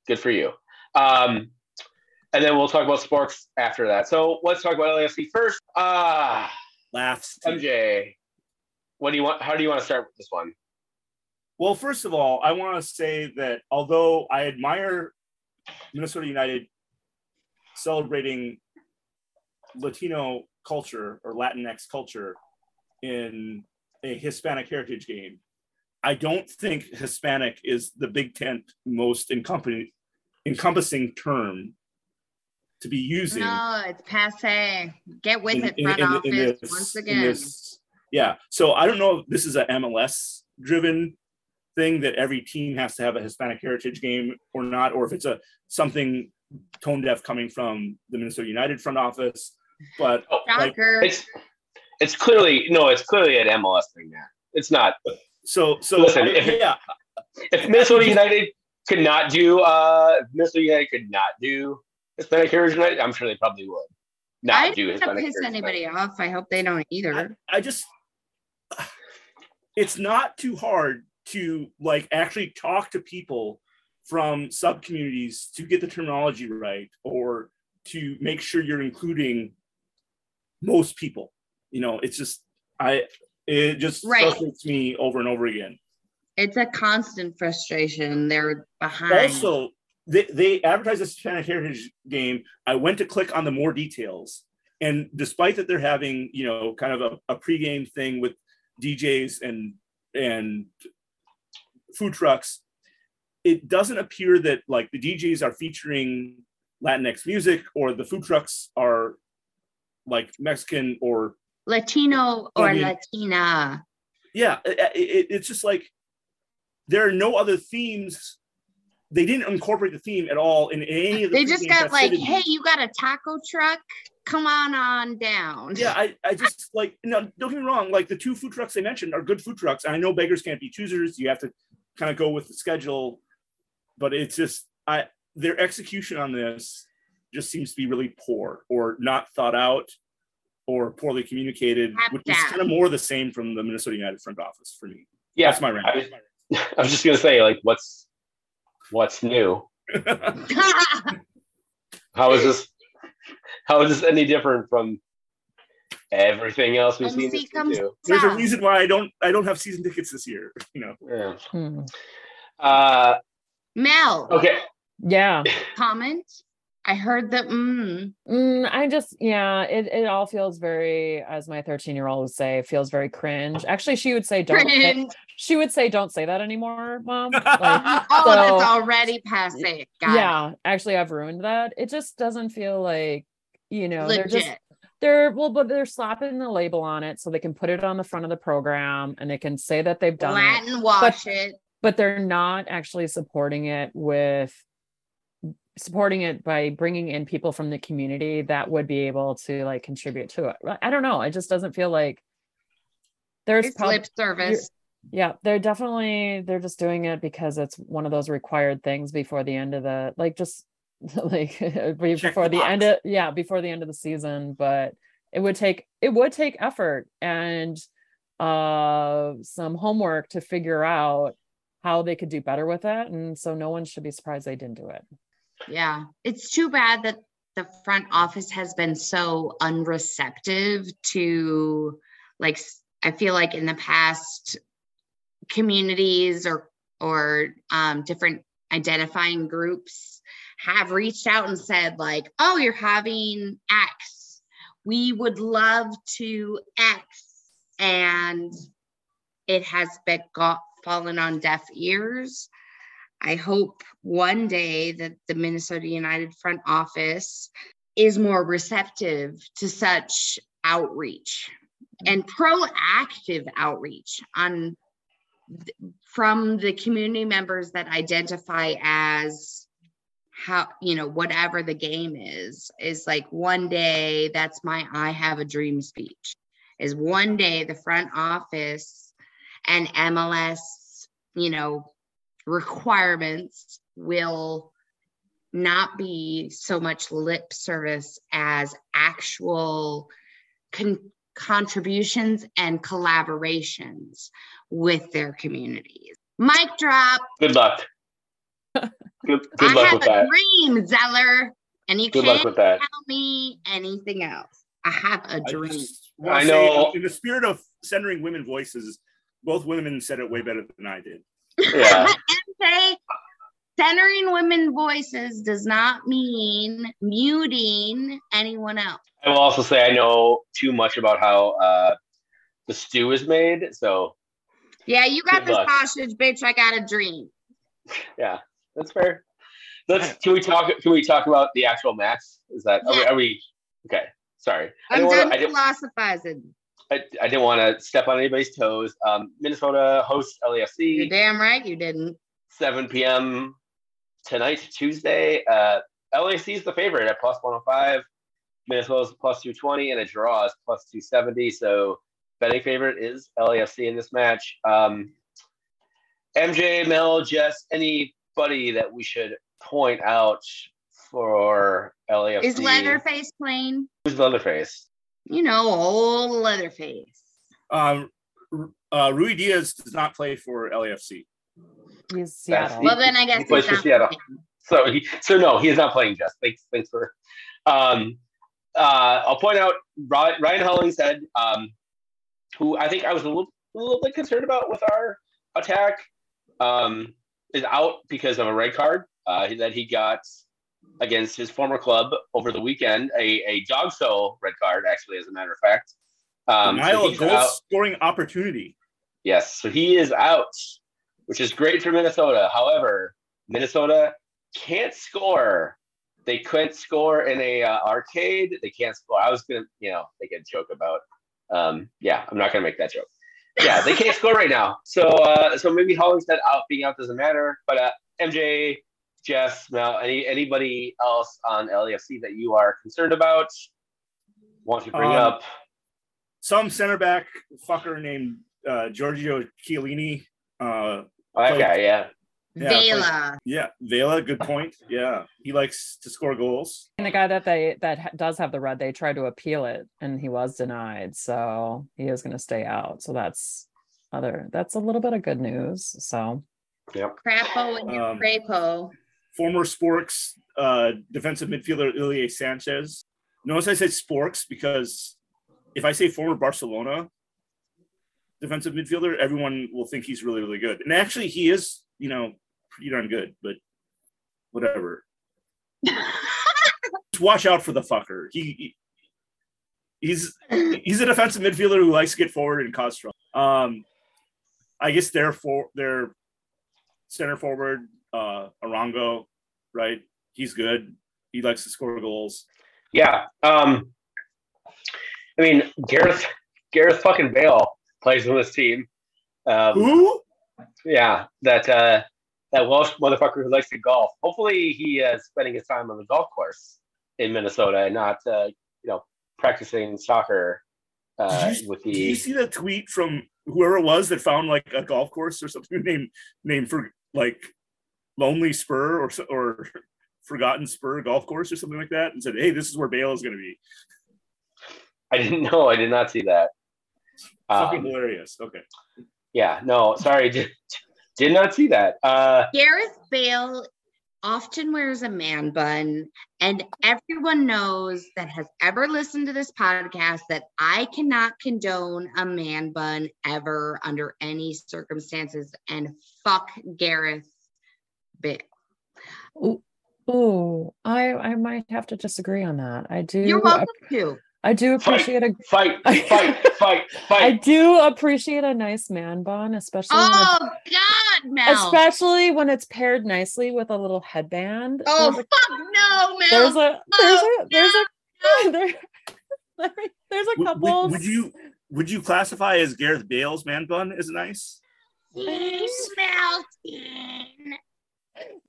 good for you. Um, and then we'll talk about sports after that. So let's talk about LAFC first. Ah, Laughs. MJ, what do you want? How do you want to start with this one? Well, first of all, I want to say that although I admire Minnesota United celebrating Latino culture or Latinx culture in a Hispanic heritage game, I don't think Hispanic is the Big Ten most encompassing, encompassing term to be using. No, it's passe. Get with in- it, front in- office. in this- once again. this- yeah. So I don't know if this is a MLS driven thing that every team has to have a Hispanic heritage game or not, or if it's a something tone deaf coming from the Minnesota United front office. But Oh, like, It's it's clearly no, it's clearly an MLS thing. Now it's not. so so Listen, if- yeah, If Minnesota United could not do, uh, if Minnesota United could not do Hispanic Heritage Night, I'm sure they probably would not I do don't Hispanic piss Heritage anybody Night. off. I hope they don't either. I just it's not too hard to like actually talk to people from sub communities to get the terminology right or to make sure you're including most people you know it's just i it just Right. frustrates me over and over again It's a constant frustration. They're behind. also they, they advertise this Hispanic Heritage game. I went to click on the more details, and despite that they're having you know kind of a, a pregame thing with DJs and and food trucks, it doesn't appear that like the DJs are featuring Latinx music or the food trucks are like Mexican or Latino or I mean- Latina. yeah it, it- it's just like there are no other themes they didn't incorporate the theme at all in any of the They just got like, hey, you got a taco truck? Come on on down. yeah i i just like no don't get me wrong like the two food trucks they mentioned are good food trucks and i know beggars can't be choosers you have to kind of go with the schedule but it's just i their execution on this just seems to be really poor or not thought out or poorly communicated which is kind of more the same from the minnesota united front office for me Yeah, that's my rant I was, I was just gonna say, like, what's what's new? How is this? How is this any different from everything else we've seen? This comes do? there's a reason why I don't I don't have season tickets this year. You know, Yeah. Hmm. Uh, Mel, okay. Yeah. comment. I heard that. Mm, Mm, I just, yeah, it, it all feels very, as my 13 year old would say, feels very cringe. Actually, she would say, don't, say, cringe. she would say, don't say that anymore, mom. Like, oh, So- that's already passe. Got it. yeah, actually, I've ruined that. It just doesn't feel like, you know, they're just, legit. they're, well, but they're slapping the label on it so they can put it on the front of the program and they can say that they've done it. Latin wash it. but they're not actually supporting it with supporting it by bringing in people from the community that would be able to like contribute to it. I don't know it just doesn't feel like there's It's prob- lip service. yeah they're definitely they're just doing it because it's one of those required things before the end of the like just like be- Check before the the end of yeah before the end of the season but it would take it would take effort and uh some homework to figure out how they could do better with it and so no one should be surprised they didn't do it Yeah. It's too bad that the front office has been so unreceptive to like I feel like in the past communities or or um different identifying groups have reached out and said like, "Oh, you're having X. We would love to X." And it has been got fallen on deaf ears. I hope one day that the Minnesota United front office is more receptive to such outreach and proactive outreach on from the community members that identify as how you know whatever the game is is like one day that's my i have a dream speech is one day the front office and mls you know requirements will not be so much lip service as actual con- contributions and collaborations with their communities. Mic drop. Good luck. Good, good I luck have with a that. dream, Zeller, and you Good luck can't with that. tell me anything else. I have a dream. just wanna I say, in the spirit of centering women voices, both women said it way better than I did. Yeah. say centering women voices does not mean muting anyone else. I will also say I know too much about how uh, the stew is made. So Yeah, you got the luck. sausage, bitch. I got a dream. yeah, that's fair. Let's can we talk can we talk about the actual match? Is that are, we, are we okay? Sorry. I I'm didn't done wanna, philosophizing. I, I didn't want to step on anybody's toes. Um, Minnesota hosts LSC. You're damn right you didn't. 7 p.m. tonight, Tuesday. Uh, LAFC is the favorite at plus 105. Minnesota's plus 220 and a draw is plus 270. So betting favorite is LAFC in this match. Um, MJ, Mel, Jess, anybody that we should point out for LAFC? Is Leatherface playing? Who's Leatherface? You know, old Leatherface. Um, uh, Ruidíaz does not play for LAFC. He's That's Seattle. Well, then I guess he plays he's for not Seattle. playing. So he, so no, he is not playing Jess. Thanks, thanks for. Um, uh, I'll point out Ry- Ryan Hollingshead, um, who I think I was a little, a little bit concerned about with our attack, um, is out because of a red card uh, that he got against his former club over the weekend. A a dog show red card, actually, as a matter of fact. Um, so Denial of goal out. scoring opportunity. Yes, so he is out, which is great for Minnesota. However, Minnesota can't score. They couldn't score in a uh, arcade. They can't score. I was gonna, you know, make a joke about. Um, yeah, I'm not gonna make that joke. Yeah, they can't score right now. So, uh, so maybe Hollingshead out being out doesn't matter. But uh, MJ, Jess, Mel, any anybody else on LAFC that you are concerned about? Want to bring Um, up? Some center back fucker named uh, Giorgio Chiellini. Uh, Okay, yeah. Yeah, Vela. yeah, Vela, good point. Yeah, he likes to score goals. And the guy that they that does have the red, they tried to appeal it and he was denied. So he is going to stay out. So that's other that's a little bit of good news. So Yep. Crepeau and Um, Crepeau. Former Sporks uh, defensive midfielder Ilie Sanchez. Notice I said Sporks because if I say former Barcelona defensive midfielder, everyone will think he's really, really good. And actually, he is, you know, pretty darn good. But whatever. Just watch out for the fucker. He, he he's he's a defensive midfielder who likes to get forward and cause trouble. Um, I guess their for their center forward, uh, Arango, right? He's good. He likes to score goals. Yeah. Um, I mean, Gareth Gareth fucking Bale plays on this team. Um, Who? yeah, that uh, that Welsh motherfucker who likes to golf. Hopefully, he is spending his time on the golf course in Minnesota and not, uh, you know, practicing soccer uh, Did you, with did you see the tweet from whoever it was that found like a golf course or something named named for like Lonely Spur or or Forgotten Spur golf course or something like that, and said, "Hey, this is where Bale is going to be." I didn't know. I did not see that. Fucking Um, hilarious. Okay. yeah. No. Sorry. Did, did not see that. Uh, Gareth Bale often wears a man bun, and everyone knows that has ever listened to this podcast that I cannot condone a man bun ever under any circumstances. And fuck Gareth Bale. oh, I I might have to disagree on that. I do You're welcome to. I do Fight. appreciate a fight. Fight. Fight. Fight. I do appreciate a nice man bun, especially when Oh God, Mel. especially when it's paired nicely with a little headband. oh There's a- fuck no, Mel. there's a there's Oh, a there's no, a there, there- there's a couple would, would you would you classify as Gareth Bale's man bun as nice? He's melting.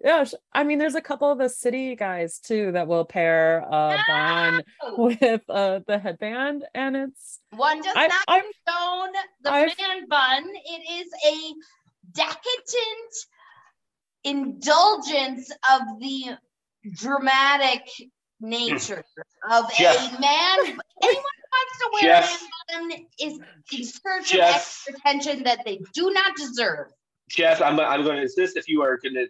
Yeah i mean there's a couple of the city guys too that will pair a bun with uh the headband and it's One does I- not I'm- condone the I've- man bun. It is a decadent indulgence of the dramatic nature of Jess. a man. Anyone wants to wear Jess- a man bun is in search Jess- of extra attention that they do not deserve. Jess, I'm, I'm going to insist if you are going to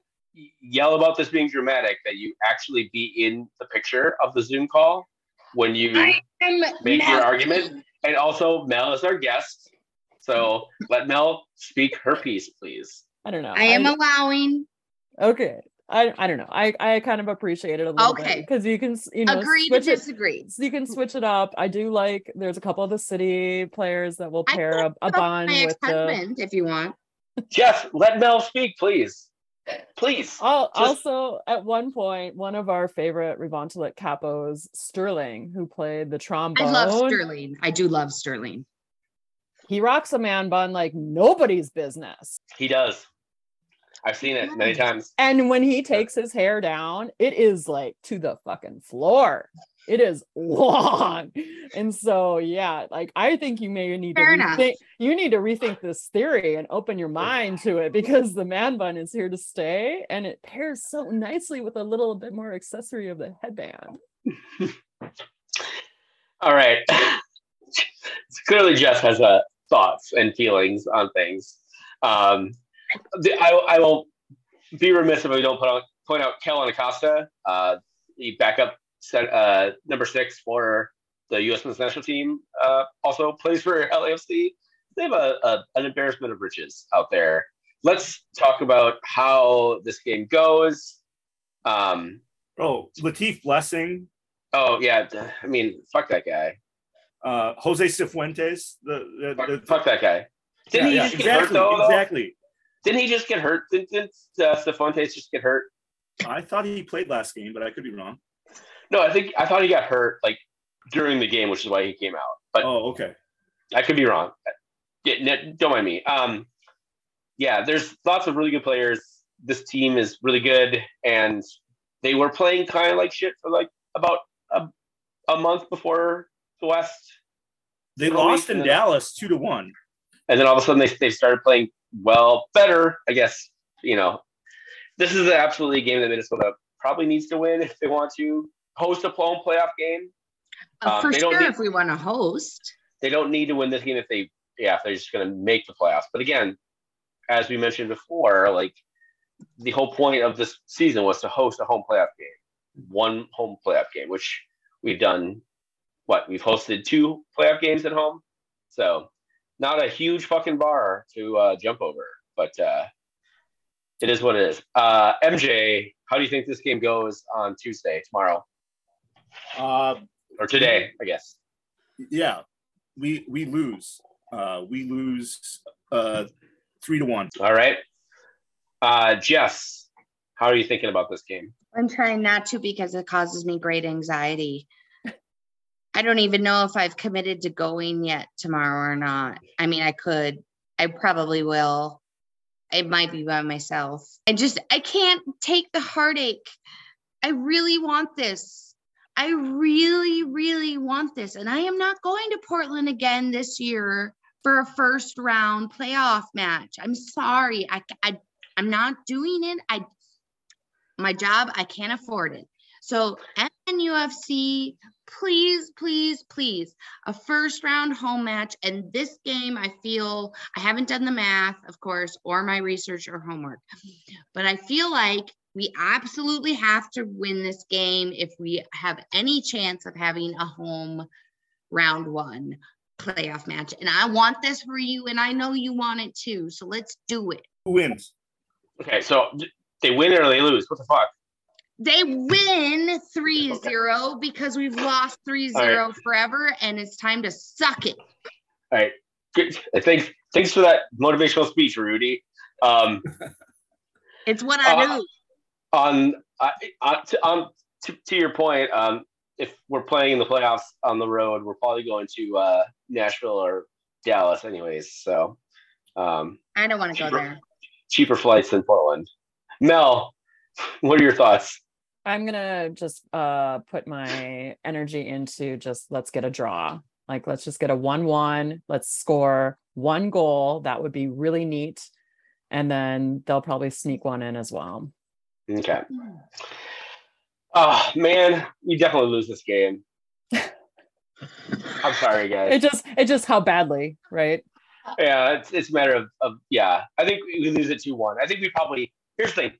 yell about this being dramatic, that you actually be in the picture of the Zoom call when you I am make your argument. And also, Mel is our guest. So let Mel speak her piece, please. I don't know. I am allowing. okay. I, I don't know. I, I kind of appreciate it a little Okay. bit because you can you know Agree to switch it, disagree. so you can switch it up. I do like there's a couple of the city players that will pair a, a Put up bun my with the if you want. Jess, let Mel speak, please. Please. Al- Just- also, at one point, one of our favorite Revontulet capos, Sterling, who played the trombone. I love Sterling. I do love Sterling. he rocks a man bun like nobody's business. He does. I've seen it many times. And when he takes his hair down, it is like to the fucking floor. It is long. And so, yeah, like I think you may need Fair to enough. rethink, you need to rethink this theory and open your mind to it because the man bun is here to stay and it pairs so nicely with a little bit more accessory of the headband. All right. Clearly, Jess has uh, thoughts and feelings on things. Um, the, I, I will be remiss if I don't put out, point out Kellyn Acosta, uh, the backup set, uh, number six for the U.S. men's national team, uh, also plays for LAFC. They have a, a, an embarrassment of riches out there. Let's talk about how this game goes. Um, Oh, Latif Blessing, oh yeah, I mean, fuck that guy. uh, Jose Cifuentes, the, Fuck, the, the fuck that guy. Didn't yeah, he yeah, just get exactly, hurt though? Exactly. Didn't he just get hurt? Didn't, didn't uh, Cifuentes just get hurt? I thought he played last game, but I could be wrong. No, I think I thought he got hurt like during the game, which is why he came out. But Oh, okay. I could be wrong. Yeah, don't mind me. Um, yeah, there's lots of really good players. This team is really good, and they were playing kind of like shit for like about a, a month before the West, They lost in Dallas two to one. and then all of a sudden they they started playing well, better, I guess. You know, this is absolutely a game that Minnesota probably needs to win if they want to host a home playoff game. Uh, Um, for they don't sure, need- if we want to host. they don't need to win this game if they yeah if they're just going to make the playoffs but again as we mentioned before like the whole point of this season was to host a home playoff game one home playoff game which we've done what we've hosted two playoff games at home so not a huge fucking bar to uh, jump over but uh, it is what it is uh, mj how do you think this game goes on tuesday tomorrow Uh, or today i guess yeah, we we lose. Uh, we lose uh, three to one. All right. Uh, Jess, how are you thinking about this game? I'm trying not to because it causes me great anxiety. I don't even know if I've committed to going yet tomorrow or not. I mean, I could. I probably will. It might be by myself. I just I can't take the heartache. I really want this. I really, really want this. And I am not going to Portland again this year for a first round playoff match. I'm sorry. I, I I'm not doing it. I my job, I can't afford it. So NUFC, please, please, please, a first round home match. And this game, I feel I haven't done the math, of course, or my research or homework, but I feel like we absolutely have to win this game if we have any chance of having a home round one playoff match. And I want this for you, and I know you want it too. So let's do it. Who wins? Okay, so they win or they lose. What the fuck? They win 3 0 because we've lost 3 0 forever and it's time to suck it. All right. Good. Thanks. Thanks for that motivational speech, Rudy. Um, It's what I Uh, do. On uh, on, to, on to, to your point, um, if we're playing in the playoffs on the road, we're probably going to uh, Nashville or Dallas, anyways. So um, I don't want to go there. cheaper flights than Portland. Mel, what are your thoughts? I'm gonna just uh put my energy into just let's get a draw. Like let's just get a one-one. Let's score one goal. That would be really neat. And then they'll probably sneak one in as well. Okay. Oh man, we definitely lose this game. I'm sorry, guys. It just it just how badly, right? yeah, it's it's a matter of, of yeah. I think we lose it two one. I think we probably here's the thing.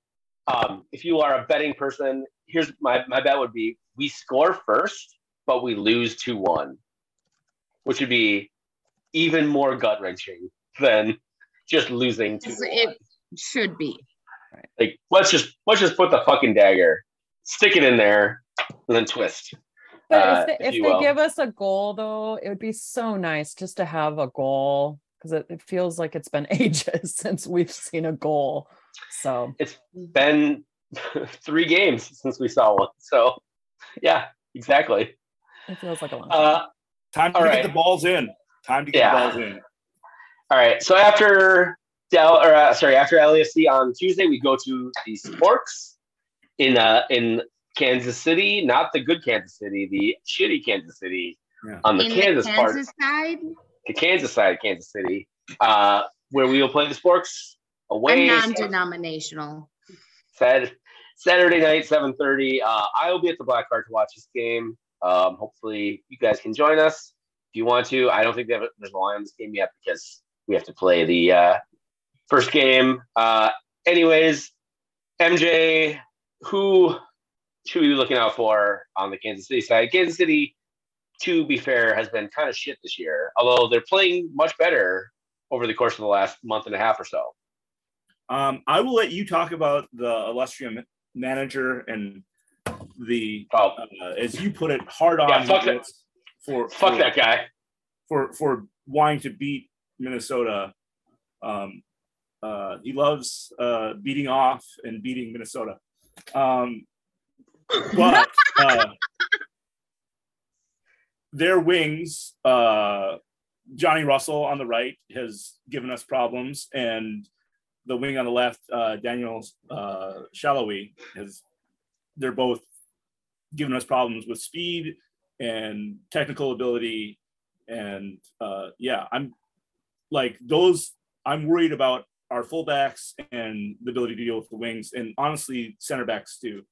Um, if you are a betting person, here's my my bet would be we score first, but we lose two one, which would be even more gut wrenching than just losing two. It should be. Like let's just let's just put the fucking dagger, stick it in there, and then twist. But uh, if they, if if they will. give us a goal, though, it would be so nice just to have a goal because it, it feels like it's been ages since we've seen a goal. So It's been three games since we saw one. So yeah, exactly. it feels like a long time. Uh, Time to All get right. the balls in. Time to get Yeah. the balls in. All right. So after Del, or uh, sorry, after LAFC on Tuesday, we go to the Sporks in uh in Kansas City, not the good Kansas City, the shitty Kansas City Yeah. on the In Kansas, the part, Kansas side, the Kansas side of Kansas City, uh, where we will play the Sporks a away. non-denominational. Sat- Saturday night, seven thirty. Uh, I will be at the Black Hart to watch this game. Um, hopefully, you guys can join us if you want to. I don't think they have, there's a line on this game yet because we have to play the uh, first game. Uh, anyways, MJ, who should we be looking out for on the Kansas City side? Kansas City, to be fair, has been kind of shit this year. Although they're playing much better over the course of the last month and a half or so. Um, I will let you talk about the illustrious manager and the, Oh, uh, as you put it, hard on Yeah, fuck that- for fuck for, that guy. for for wanting to beat Minnesota. Um, uh, he loves uh, beating off and beating Minnesota. Um, but uh, their wings, uh, Johnny Russell on the right has given us problems, and the wing on the left, uh, Daniel uh, Salloi, has. They're both giving us problems with speed and technical ability, and uh, yeah, I'm like those. I'm worried about our fullbacks and the ability to deal with the wings, and honestly, center backs too,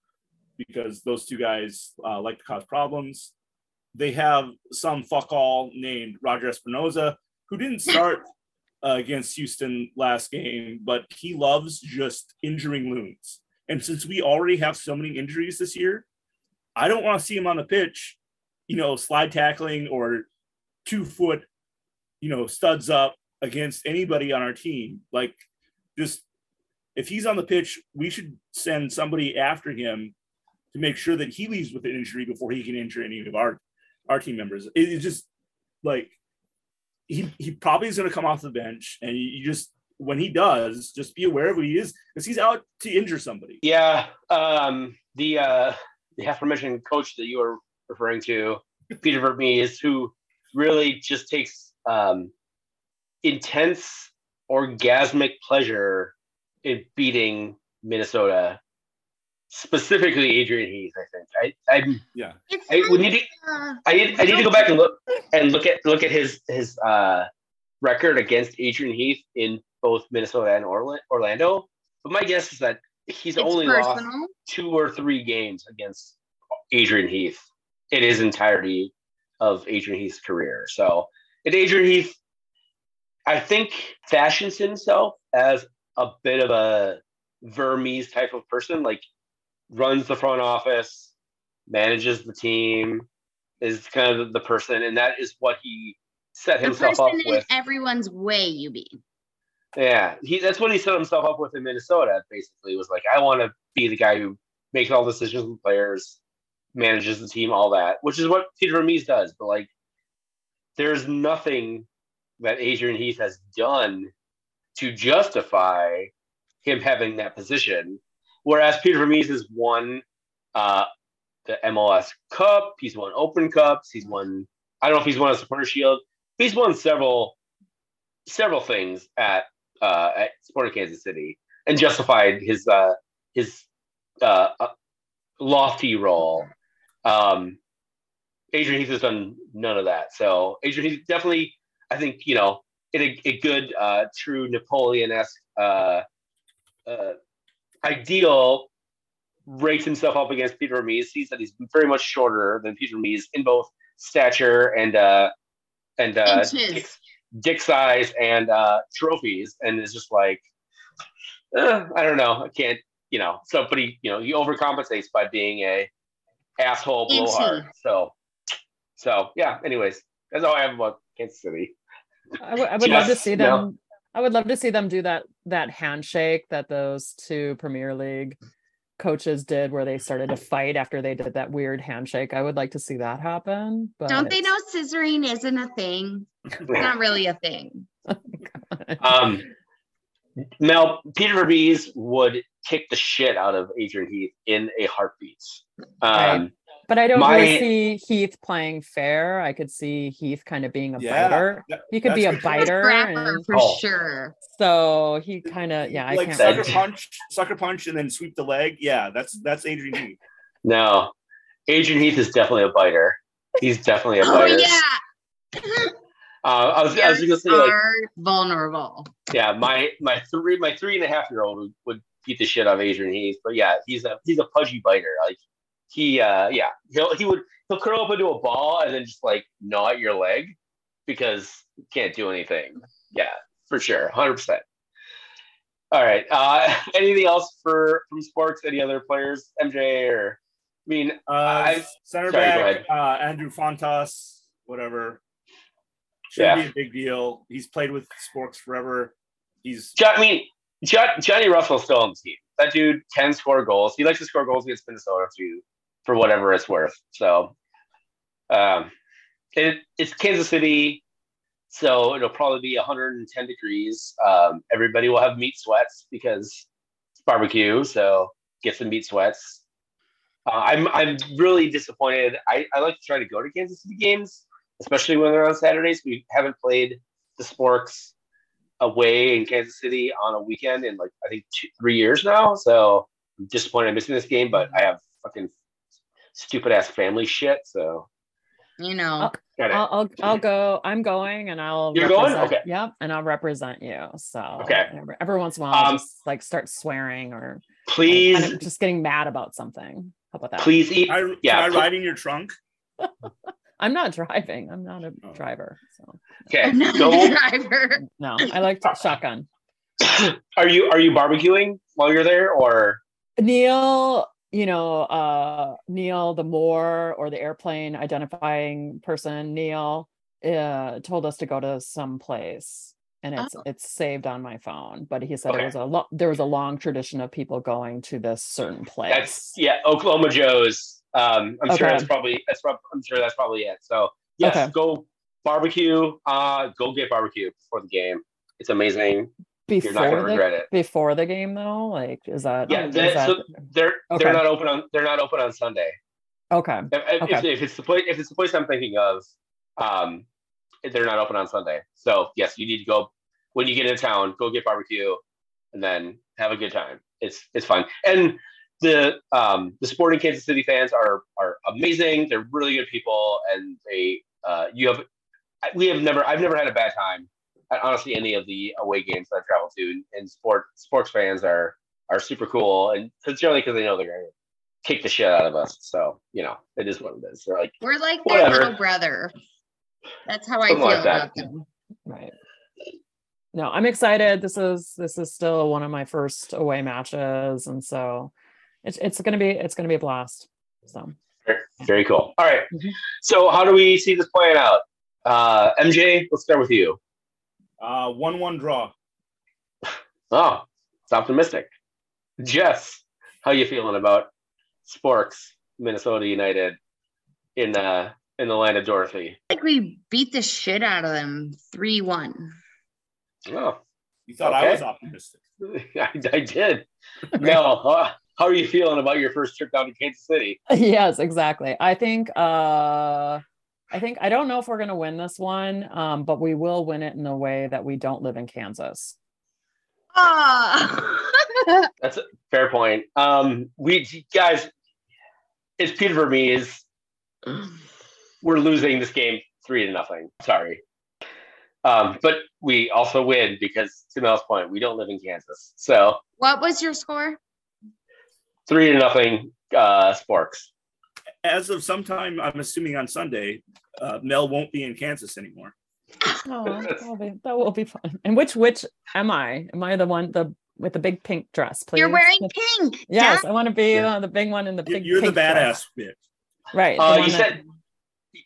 because those two guys uh, like to cause problems. They have some fuck all named Roger Espinoza, who didn't start uh, against Houston last game, but he loves just injuring loons. And since we already have so many injuries this year, I don't want to see him on the pitch, you know, slide tackling or two foot, you know, studs up against anybody on our team. Like, just if he's on the pitch, we should send somebody after him to make sure that he leaves with an injury before he can injure any of our our team members. It- It's just like he he probably is going to come off the bench, and you, just when he does, just be aware of who he is because he's out to injure somebody. Yeah, um, the uh, the aforementioned coach that you were referring to, Peter Vermes, who really just takes um, intense, orgasmic pleasure in beating Minnesota, specifically Adrian Heath. I think I I, Yeah, I we need to, uh, I need I need to go back and look and look at look at his his uh, record against Adrian Heath in both Minnesota and Orlando. But my guess is that he's it's only lost two or three games against Adrian Heath in his entirety of Adrian Heath's career. So, and Adrian Heath, I think, fashions himself as a bit of a Vermes type of person, like runs the front office, manages the team, is kind of the person, and that is what he set himself up with. everyone's way, you mean? Yeah, he that's what he set himself up with in Minnesota. Basically, was like, I want to be the guy who makes all decisions with players, manages the team, all that, which is what Peter Vermes does. But like, there's nothing that Adrian Heath has done to justify him having that position. Whereas Peter Vermes has won uh, the MLS Cup, he's won Open Cups, he's won. I don't know if he's won a Supporter Shield. He's won several several things at uh, at Sporting Kansas City and justified his uh, his uh, uh, lofty role. Um, Adrian Heath has done none of that. So Adrian Heath definitely, I think, you know, in a, a good, uh, true Napoleon-esque uh, uh, ideal, rates himself up against Peter Mees. Sees that he's very much shorter than Peter Mees in both stature and uh and uh dick, dick size and uh trophies and it's just like uh, I don't know. I can't, you know, So, but he, you know, he overcompensates by being a asshole blowhard. So so yeah, anyways, that's all I have about Kansas City. I would I love to see them. know. I would love to see them do that that handshake that those two Premier League coaches did where they started to fight after they did that weird handshake. I would like to see that happen. But Don't they know scissoring isn't a thing? It's not really a thing. Um, Mel Peter Vermes would kick the shit out of Adrian Heath in a heartbeat. Um, But I don't My- really see Heath playing fair. I could see Heath kind of being a Yeah, biter. that- He could be a biter. And for Oh. sure. so he kind of yeah, I like can't sucker punch, sucker punch, and then sweep the leg. Yeah, that's that's Adrian Heath. no, Adrian Heath is definitely a biter. He's definitely a biter. Oh yeah. Uh, I was, I was gonna say like, are vulnerable. yeah, my my three my three and a half year old would, would beat the shit out of Adrian Heath, but yeah, he's a he's a pudgy biter. Like he, uh, yeah, he'll he would he'll curl up into a ball and then just like gnaw at your leg because he can't do anything. Yeah, for sure, hundred percent. All right. Uh, anything else for from sports? Any other players? MJ or I mean, Uh, I- center sorry, back, uh, Andrew Fontas, whatever. Should Yeah. be a big deal. He's played with Sporks forever. He's I mean, Johnny Russell's still on the team. That dude can score goals. He likes to score goals against Minnesota too, for whatever it's worth. So, um, it, it's Kansas City, so it'll probably be 110 degrees. Um, everybody will have meat sweats because it's barbecue. So get some meat sweats. Uh, I'm I'm really disappointed. I, I like to try to go to Kansas City games, especially when they're on Saturdays. We haven't played the Sporks away in Kansas City on a weekend in like I think two, three years now. So I'm disappointed I'm missing this game, but I have fucking stupid ass family shit. So You know. got it. I'll, I'll I'll go. I'm going, and I'll. You're going? represent- Okay. Yep, and I'll represent you. So Okay. Every, every once in a while, I'll Um, just like start swearing or please, kind of just getting mad about something. How about that? please eat. I, Yeah, can I pl- ride in your trunk? I'm not driving. I'm not a Oh. driver. So Okay, I'm not go. a driver. no, I like to shotgun. Are you are you barbecuing while you're there, or Neil, you know, uh Neil, the Moore or the airplane identifying person, Neil, uh, told us to go to some place, and it's Oh. it's saved on my phone. But he said Okay. it was a lo- there was a long tradition of people going to this certain place. that's yeah, Oklahoma Joe's. Um, I'm sure that's probably that's prob- I'm sure that's probably it. So yes, Okay. go barbecue. Uh, go get barbecue before the game. It's amazing. You're not before gonna the regret it. before the game though. Like, is that Yeah, is that- so they're Okay. they're not open on they're not open on Sunday. okay? If, if- Okay. if, if it's the place if it's the place I'm thinking of, um, they're not open on Sunday. So yes, you need to go when you get in town. Go get barbecue, and then have a good time. It's it's fun. And the um the Sporting Kansas City fans are are amazing. They're really good people, and they uh you have we have never I've never had a bad time honestly any of the away games that I've traveled to. And sport sports fans are are super cool, and generally because they know they're gonna kick the shit out of us. So you know it is what it is. They're like We're like their little brother. That's how I Something feel like that. about them. Right. No, I'm excited. This is this is still one of my first away matches, and so it's it's gonna be it's gonna be a blast. So Very, very cool. All right. Mhm. So how do we see this playing out? Uh, MJ, let's start with you. Uh, one-one draw. Oh, it's optimistic. Jess, how you feeling about Sporks, Minnesota United in uh in the land of Dorothy? I think we beat the shit out of them 3 1. Oh, You thought I was optimistic. I, I did. no. uh, how are you feeling about your first trip down to Kansas City? yes, exactly. I think uh I think I don't know if we're gonna win this one, um, but we will win it in a way that we don't live in Kansas. Oh. That's a fair point. Um, we guys, it's Peter Vermes. we're losing this game three to nothing. Sorry. Um, but we also win because to Mel's point, we don't live in Kansas. So what was your score? three to nothing uh Sporks. As of sometime, I'm assuming on Sunday, uh, Mel won't be in Kansas anymore. Oh, that'll be, that will be fun. And which which am I? Am I the one the with the big pink dress? Please. You're wearing pink. Yes, Duh. I want to be Yeah. uh, the big one in the You- big. You're the pink dress. badass bitch. right? Uh, one you that- said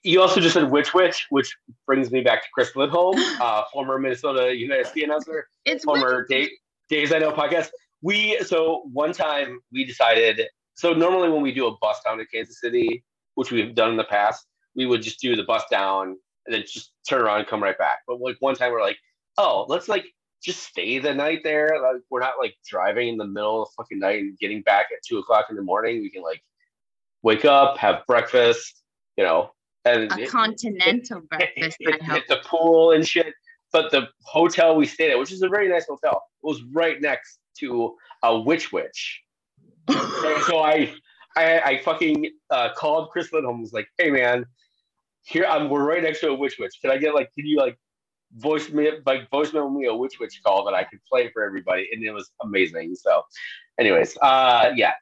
you also just said which which, which brings me back to Chris Lindholm, uh, former Minnesota United Ski announcer, It's former winter. Dave, Daves I Know podcast. We so one time we decided. So normally when we do a bus down to Kansas City, which we've done in the past, we would just do the bus down and then just turn around and come right back. But like one time we're like, oh, let's like just stay the night there. Like we're not like driving in the middle of the fucking night and getting back at two o'clock in the morning. We can like wake up, have breakfast, you know, and a continental breakfast. I hit, hit the pool and shit. But the hotel we stayed at, which is a very nice hotel, was right next to a witch witch. so, so I, I, I fucking uh, called Chris Lindholm. Was like, hey man, here I'm. We're right next to a witch witch. Can I get like? Can you like voice me like voicemail me a witch witch call that I could play for everybody? And it was amazing. So, anyways, uh, yeah.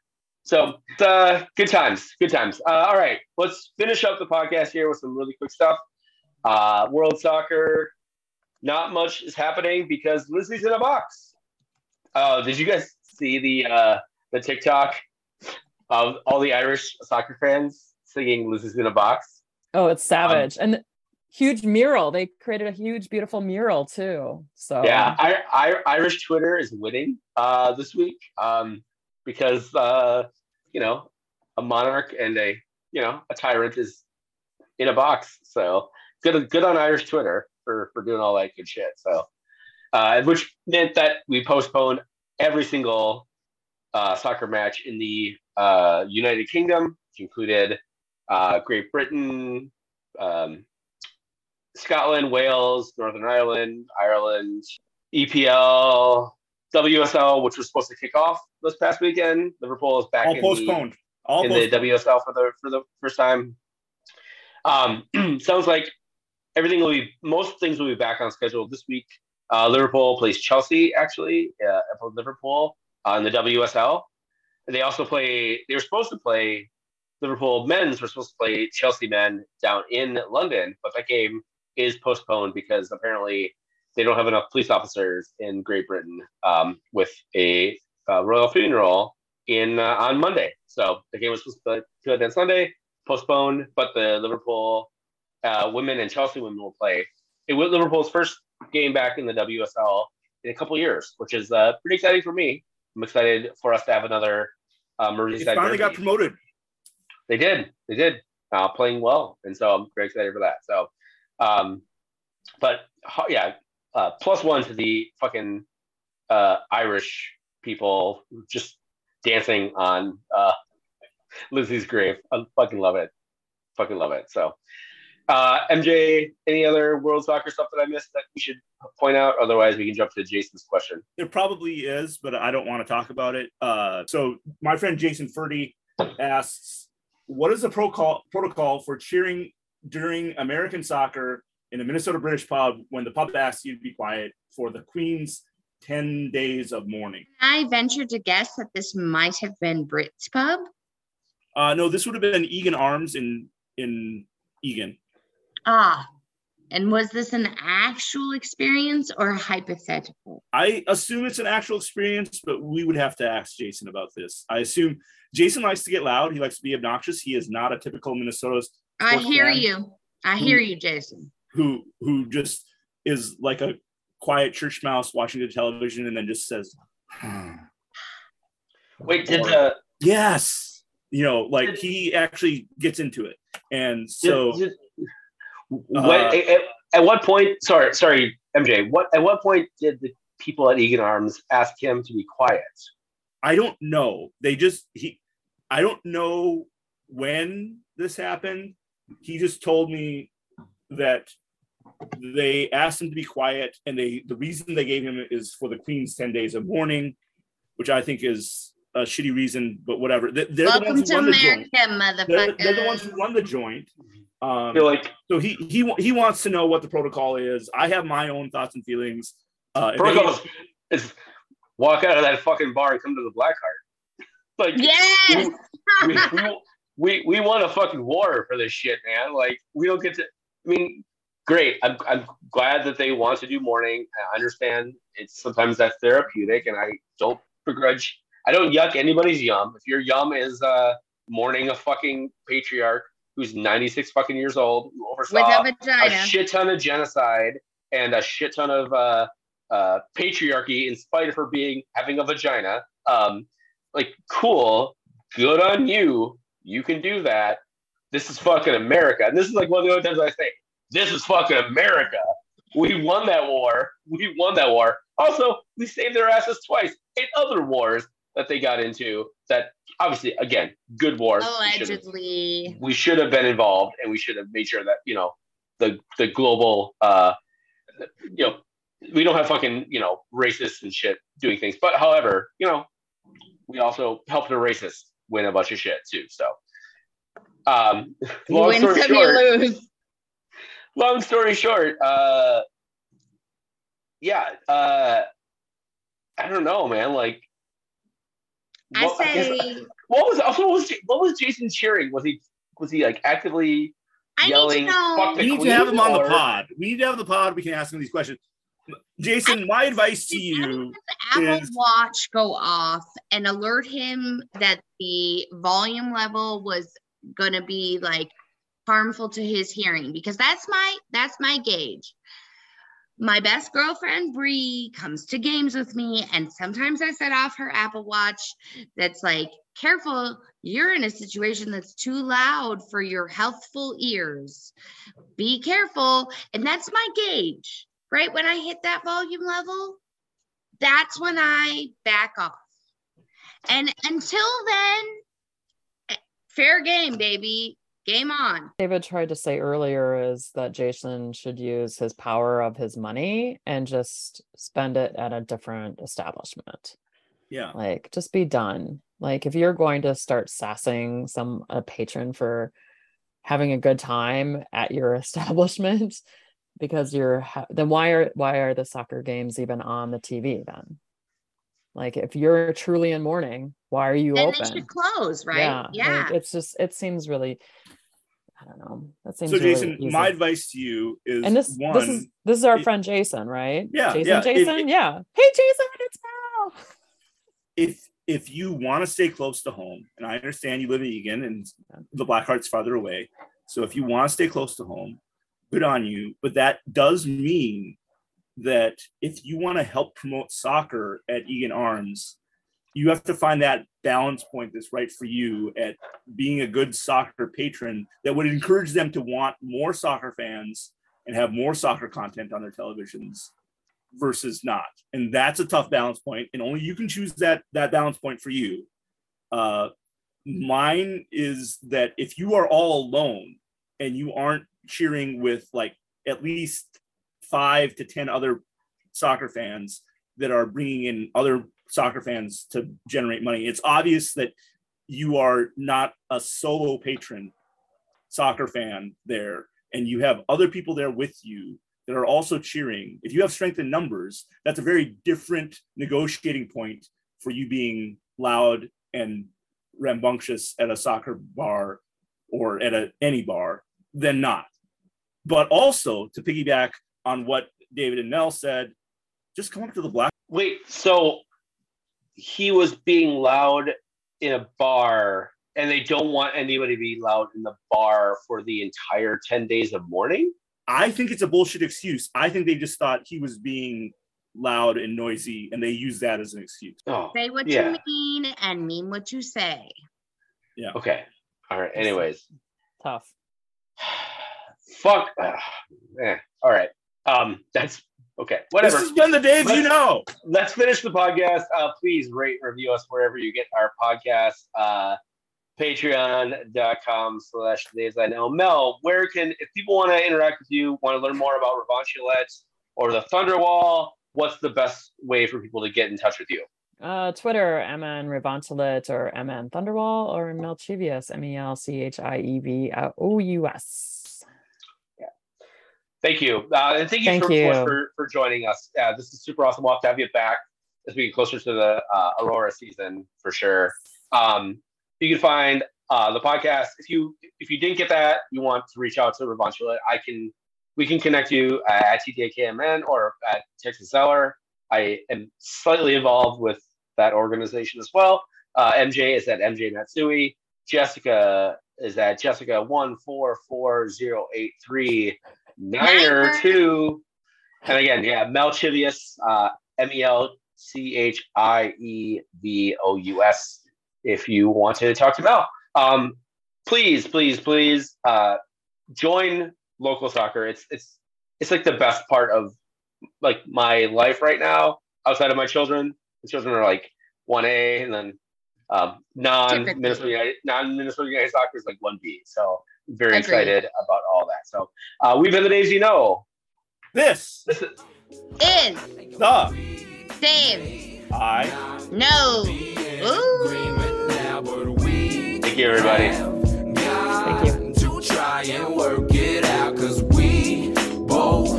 So uh, good times, good times. Uh, all right, let's finish up the podcast here with some really quick stuff. Uh, World Soccer, not much is happening because Lizzie's in a box. Uh, did you guys see the uh, the TikTok of all the Irish soccer fans singing "Lizzie's in a box"? Oh, it's savage and huge mural. They created a huge, beautiful mural too. So Yeah, I, I, Irish Twitter is winning uh, this week um, because uh, you know a monarch and a you know a tyrant is in a box. So good good on Irish Twitter for for doing all that good shit. So uh, which meant that we postponed every single uh, soccer match in the uh, United Kingdom, which included uh, Great Britain. Um, Scotland, Wales, Northern Ireland, Ireland, EPL, WSL, which was supposed to kick off this past weekend. Liverpool is back All in, postponed. All the, in the. WSL for the for the first time. Um, sounds like everything will be most things will be back on schedule this week. Uh, Liverpool plays Chelsea actually uh, Liverpool on the WSL. They also play. They were supposed to play Liverpool men's were supposed to play Chelsea men down in London, but that game is postponed because apparently they don't have enough police officers in Great Britain um, with a uh, royal funeral in uh, on Monday. So the game was supposed to end on Sunday, postponed, but the Liverpool uh, women and Chelsea women will play. It was Liverpool's first game back in the WSL in a couple years, which is uh, pretty exciting for me. I'm excited for us to have another uh, They Merseyside. finally got promoted. They did. They did. Uh, playing well, and so I'm very excited for that. So, um, but yeah, uh, plus one to the fucking uh, Irish people just dancing on uh, Lizzie's grave. I fucking love it. Fucking love it. So, uh, MJ, any other World Soccer stuff that I missed that we should point out? Otherwise, we can jump to Jason's question. There probably is, but I don't want to talk about it. Uh, so my friend Jason Ferdy asks, "What is the protocol protocol for cheering during American soccer in a Minnesota British pub when the pub asks you to be quiet for the Queen's ten days of mourning?" I venture to guess that this might have been Brit's pub. Uh, no, this would have been Eagan Arms in in Eagan. Ah, and was this an actual experience or hypothetical? I assume it's an actual experience, but we would have to ask Jason about this. I assume Jason likes to get loud. He likes to be obnoxious. He is not a typical Minnesota I hear you. I hear you, Jason. who who just is like a quiet church mouse watching the television and then just says, "Hmm." Wait, did the "Yes," you know, like he actually gets into it. And so Did- did- uh, What, at, at what point? Sorry, sorry, MJ. What at what point did the people at Eagan Arms ask him to be quiet? I don't know. They just he I don't know when this happened. He just told me that they asked him to be quiet and they the reason they gave him is for the queen's 10 days of mourning which i think is a shitty reason but whatever They- they're the Welcome ones to who run the America, joint they're, motherfucker. they're the ones who run the joint um, feel like so he he he wants to know what the protocol is i have my own thoughts and feelings uh, protocol is, is walk out of that fucking bar and come to the Black Hart. Like Yes. we, we, we, we won a fucking war for this shit, man. Like we don't get to I mean, great. I'm, I'm glad that they want to do morning. I understand it's sometimes that's therapeutic, and I don't begrudge. I don't yuck anybody's yum. If your yum is uh, mourning a fucking patriarch who's 96 fucking years old, who oversaw a a shit ton of genocide and a shit ton of uh, uh, patriarchy, in spite of her being having a vagina. Um, like, cool, good on you. You can do that. This is fucking America, and this is like one of the only times I say, "This is fucking America." We won that war. We won that war. Also, we saved their asses twice in other wars that they got into. That obviously, again, good wars. Allegedly. we should have been involved and we should have made sure that you know the the global uh you know we don't have fucking you know racists and shit doing things but however you know we also helped a racist win a bunch of shit too so um long win story short lose. long story short uh yeah uh i don't know man like I what- guess- say what was also what was what was jason cheering was he was he like actively I need to yelling, know. We need to have him on the pod. We need to have the pod. We can ask him these questions. Jason, my advice to you Apple is- Watch go off and alert him that the volume level was going to be like harmful to his hearing because that's my that's my gauge. My best girlfriend Bree comes to games with me and sometimes I set off her Apple Watch that's like careful you're in a situation that's too loud for your healthful ears. Be careful and that's my gauge. Right when I hit that volume level, that's when I back off. And until then, fair game, baby. Game on. David tried to say earlier is that Jason should use his power of his money and just spend it at a different establishment. yeah. Like, just be done. Like, if you're going to start sassing some a patron for having a good time at your establishment because you're ha- then why are why are the soccer games even on the TV then? Like, if you're truly in mourning, why are you then open? they should close, right? Yeah. like, it's just it seems really I don't know. That seems So, really Jason, easy. my advice to you is and this one. this is this is our it- friend Jason, right? Yeah, Jason, yeah, Jason, it- yeah. Hey, Jason, it's Mel. if if you want to stay close to home, and I understand you live in Eagan and the Black Hart's farther away, so if you want to stay close to home, good on you. But that does mean that if you want to help promote soccer at Eagan Arms, you have to find that balance point that's right for you at being a good soccer patron that would encourage them to want more soccer fans and have more soccer content on their televisions versus not and that's a tough balance point and only you can choose that that balance point for you uh mine is that if you are all alone and you aren't cheering with like at least five to ten other soccer fans that are bringing in other soccer fans to generate money it's obvious that you are not a solo patron soccer fan there and you have other people there with you that are also cheering, if you have strength in numbers, that's a very different negotiating point for you being loud and rambunctious at a soccer bar or at a, any bar than not. But also to piggyback on what David and Mel said, just come up to the black. Wait, so he was being loud in a bar, and they don't want anybody to be loud in the bar for the entire 10 days of mourning? I think it's a bullshit excuse. I think they just thought he was being loud and noisy, and they use that as an excuse. Oh, Say what yeah. you mean and mean what you say. Yeah. Okay. All right. Anyways, Tough. Fuck. Uh, eh. All right. Um, that's okay. Whatever. This has been the Dave you Let's- know. let's finish the podcast. Uh, please rate, review us wherever you get our podcast. Uh, Patreon.com slash Daves I Know. Mel, where can, if people want to interact with you, want to learn more about Revontulet or the Thunderwall, what's the best way for people to get in touch with you? Uh, Twitter, MN Revontulet or MN Thunderwall or Melchievous, M E L C H I E V O U S. Thank you. Uh, and thank you, Thank for, you. For, for joining us. Uh, this is super awesome. We'll have to have you back as we get closer to the uh, Aurora season for sure. Um, you can find uh, the podcast. If you if you didn't get that, you want to reach out to Revontulet, I can we can connect you at TDAKMN or at Texas Seller. I am slightly involved with that organization as well. Uh, MJ is at MJ Matsui. Jessica is at Jessica one four four zero eight three niner two. And again, yeah, Melchievous, uh, M E L C H I E V O U S. If you want to talk to Mel, um, please, please, please uh, join local soccer. It's it's it's like the best part of like my life right now. Outside of my children, the children are like one A, and then um, non Minnesota United, non Minnesota United soccer is like one B. So very Agreed. excited about all that. So uh, we've been the days you know. This This is Is the Dave. I No. Ooh. thank you everybody. Thank you. To try and work it out, cause we both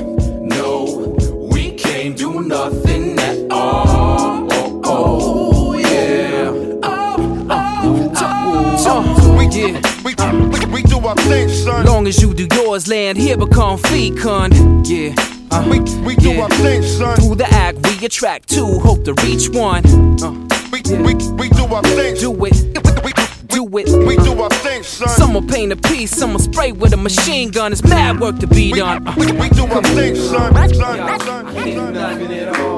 know we can't do nothing at all. Oh, oh, yeah. Oh, oh, oh. We get, we, we, we do our thing, son. Long as you do yours, land here become fecund. Yeah. Uh, We, we do yeah. our thing, son. Through the act, we attract two, hope to reach one. Uh, We, we, we do our thing. do it, We, do it. we do our thing, son. Someone paint a piece, someone spray with a machine gun. It's mad work to be we, done. Uh, we, we do our thing, son. Son, son, son. nothing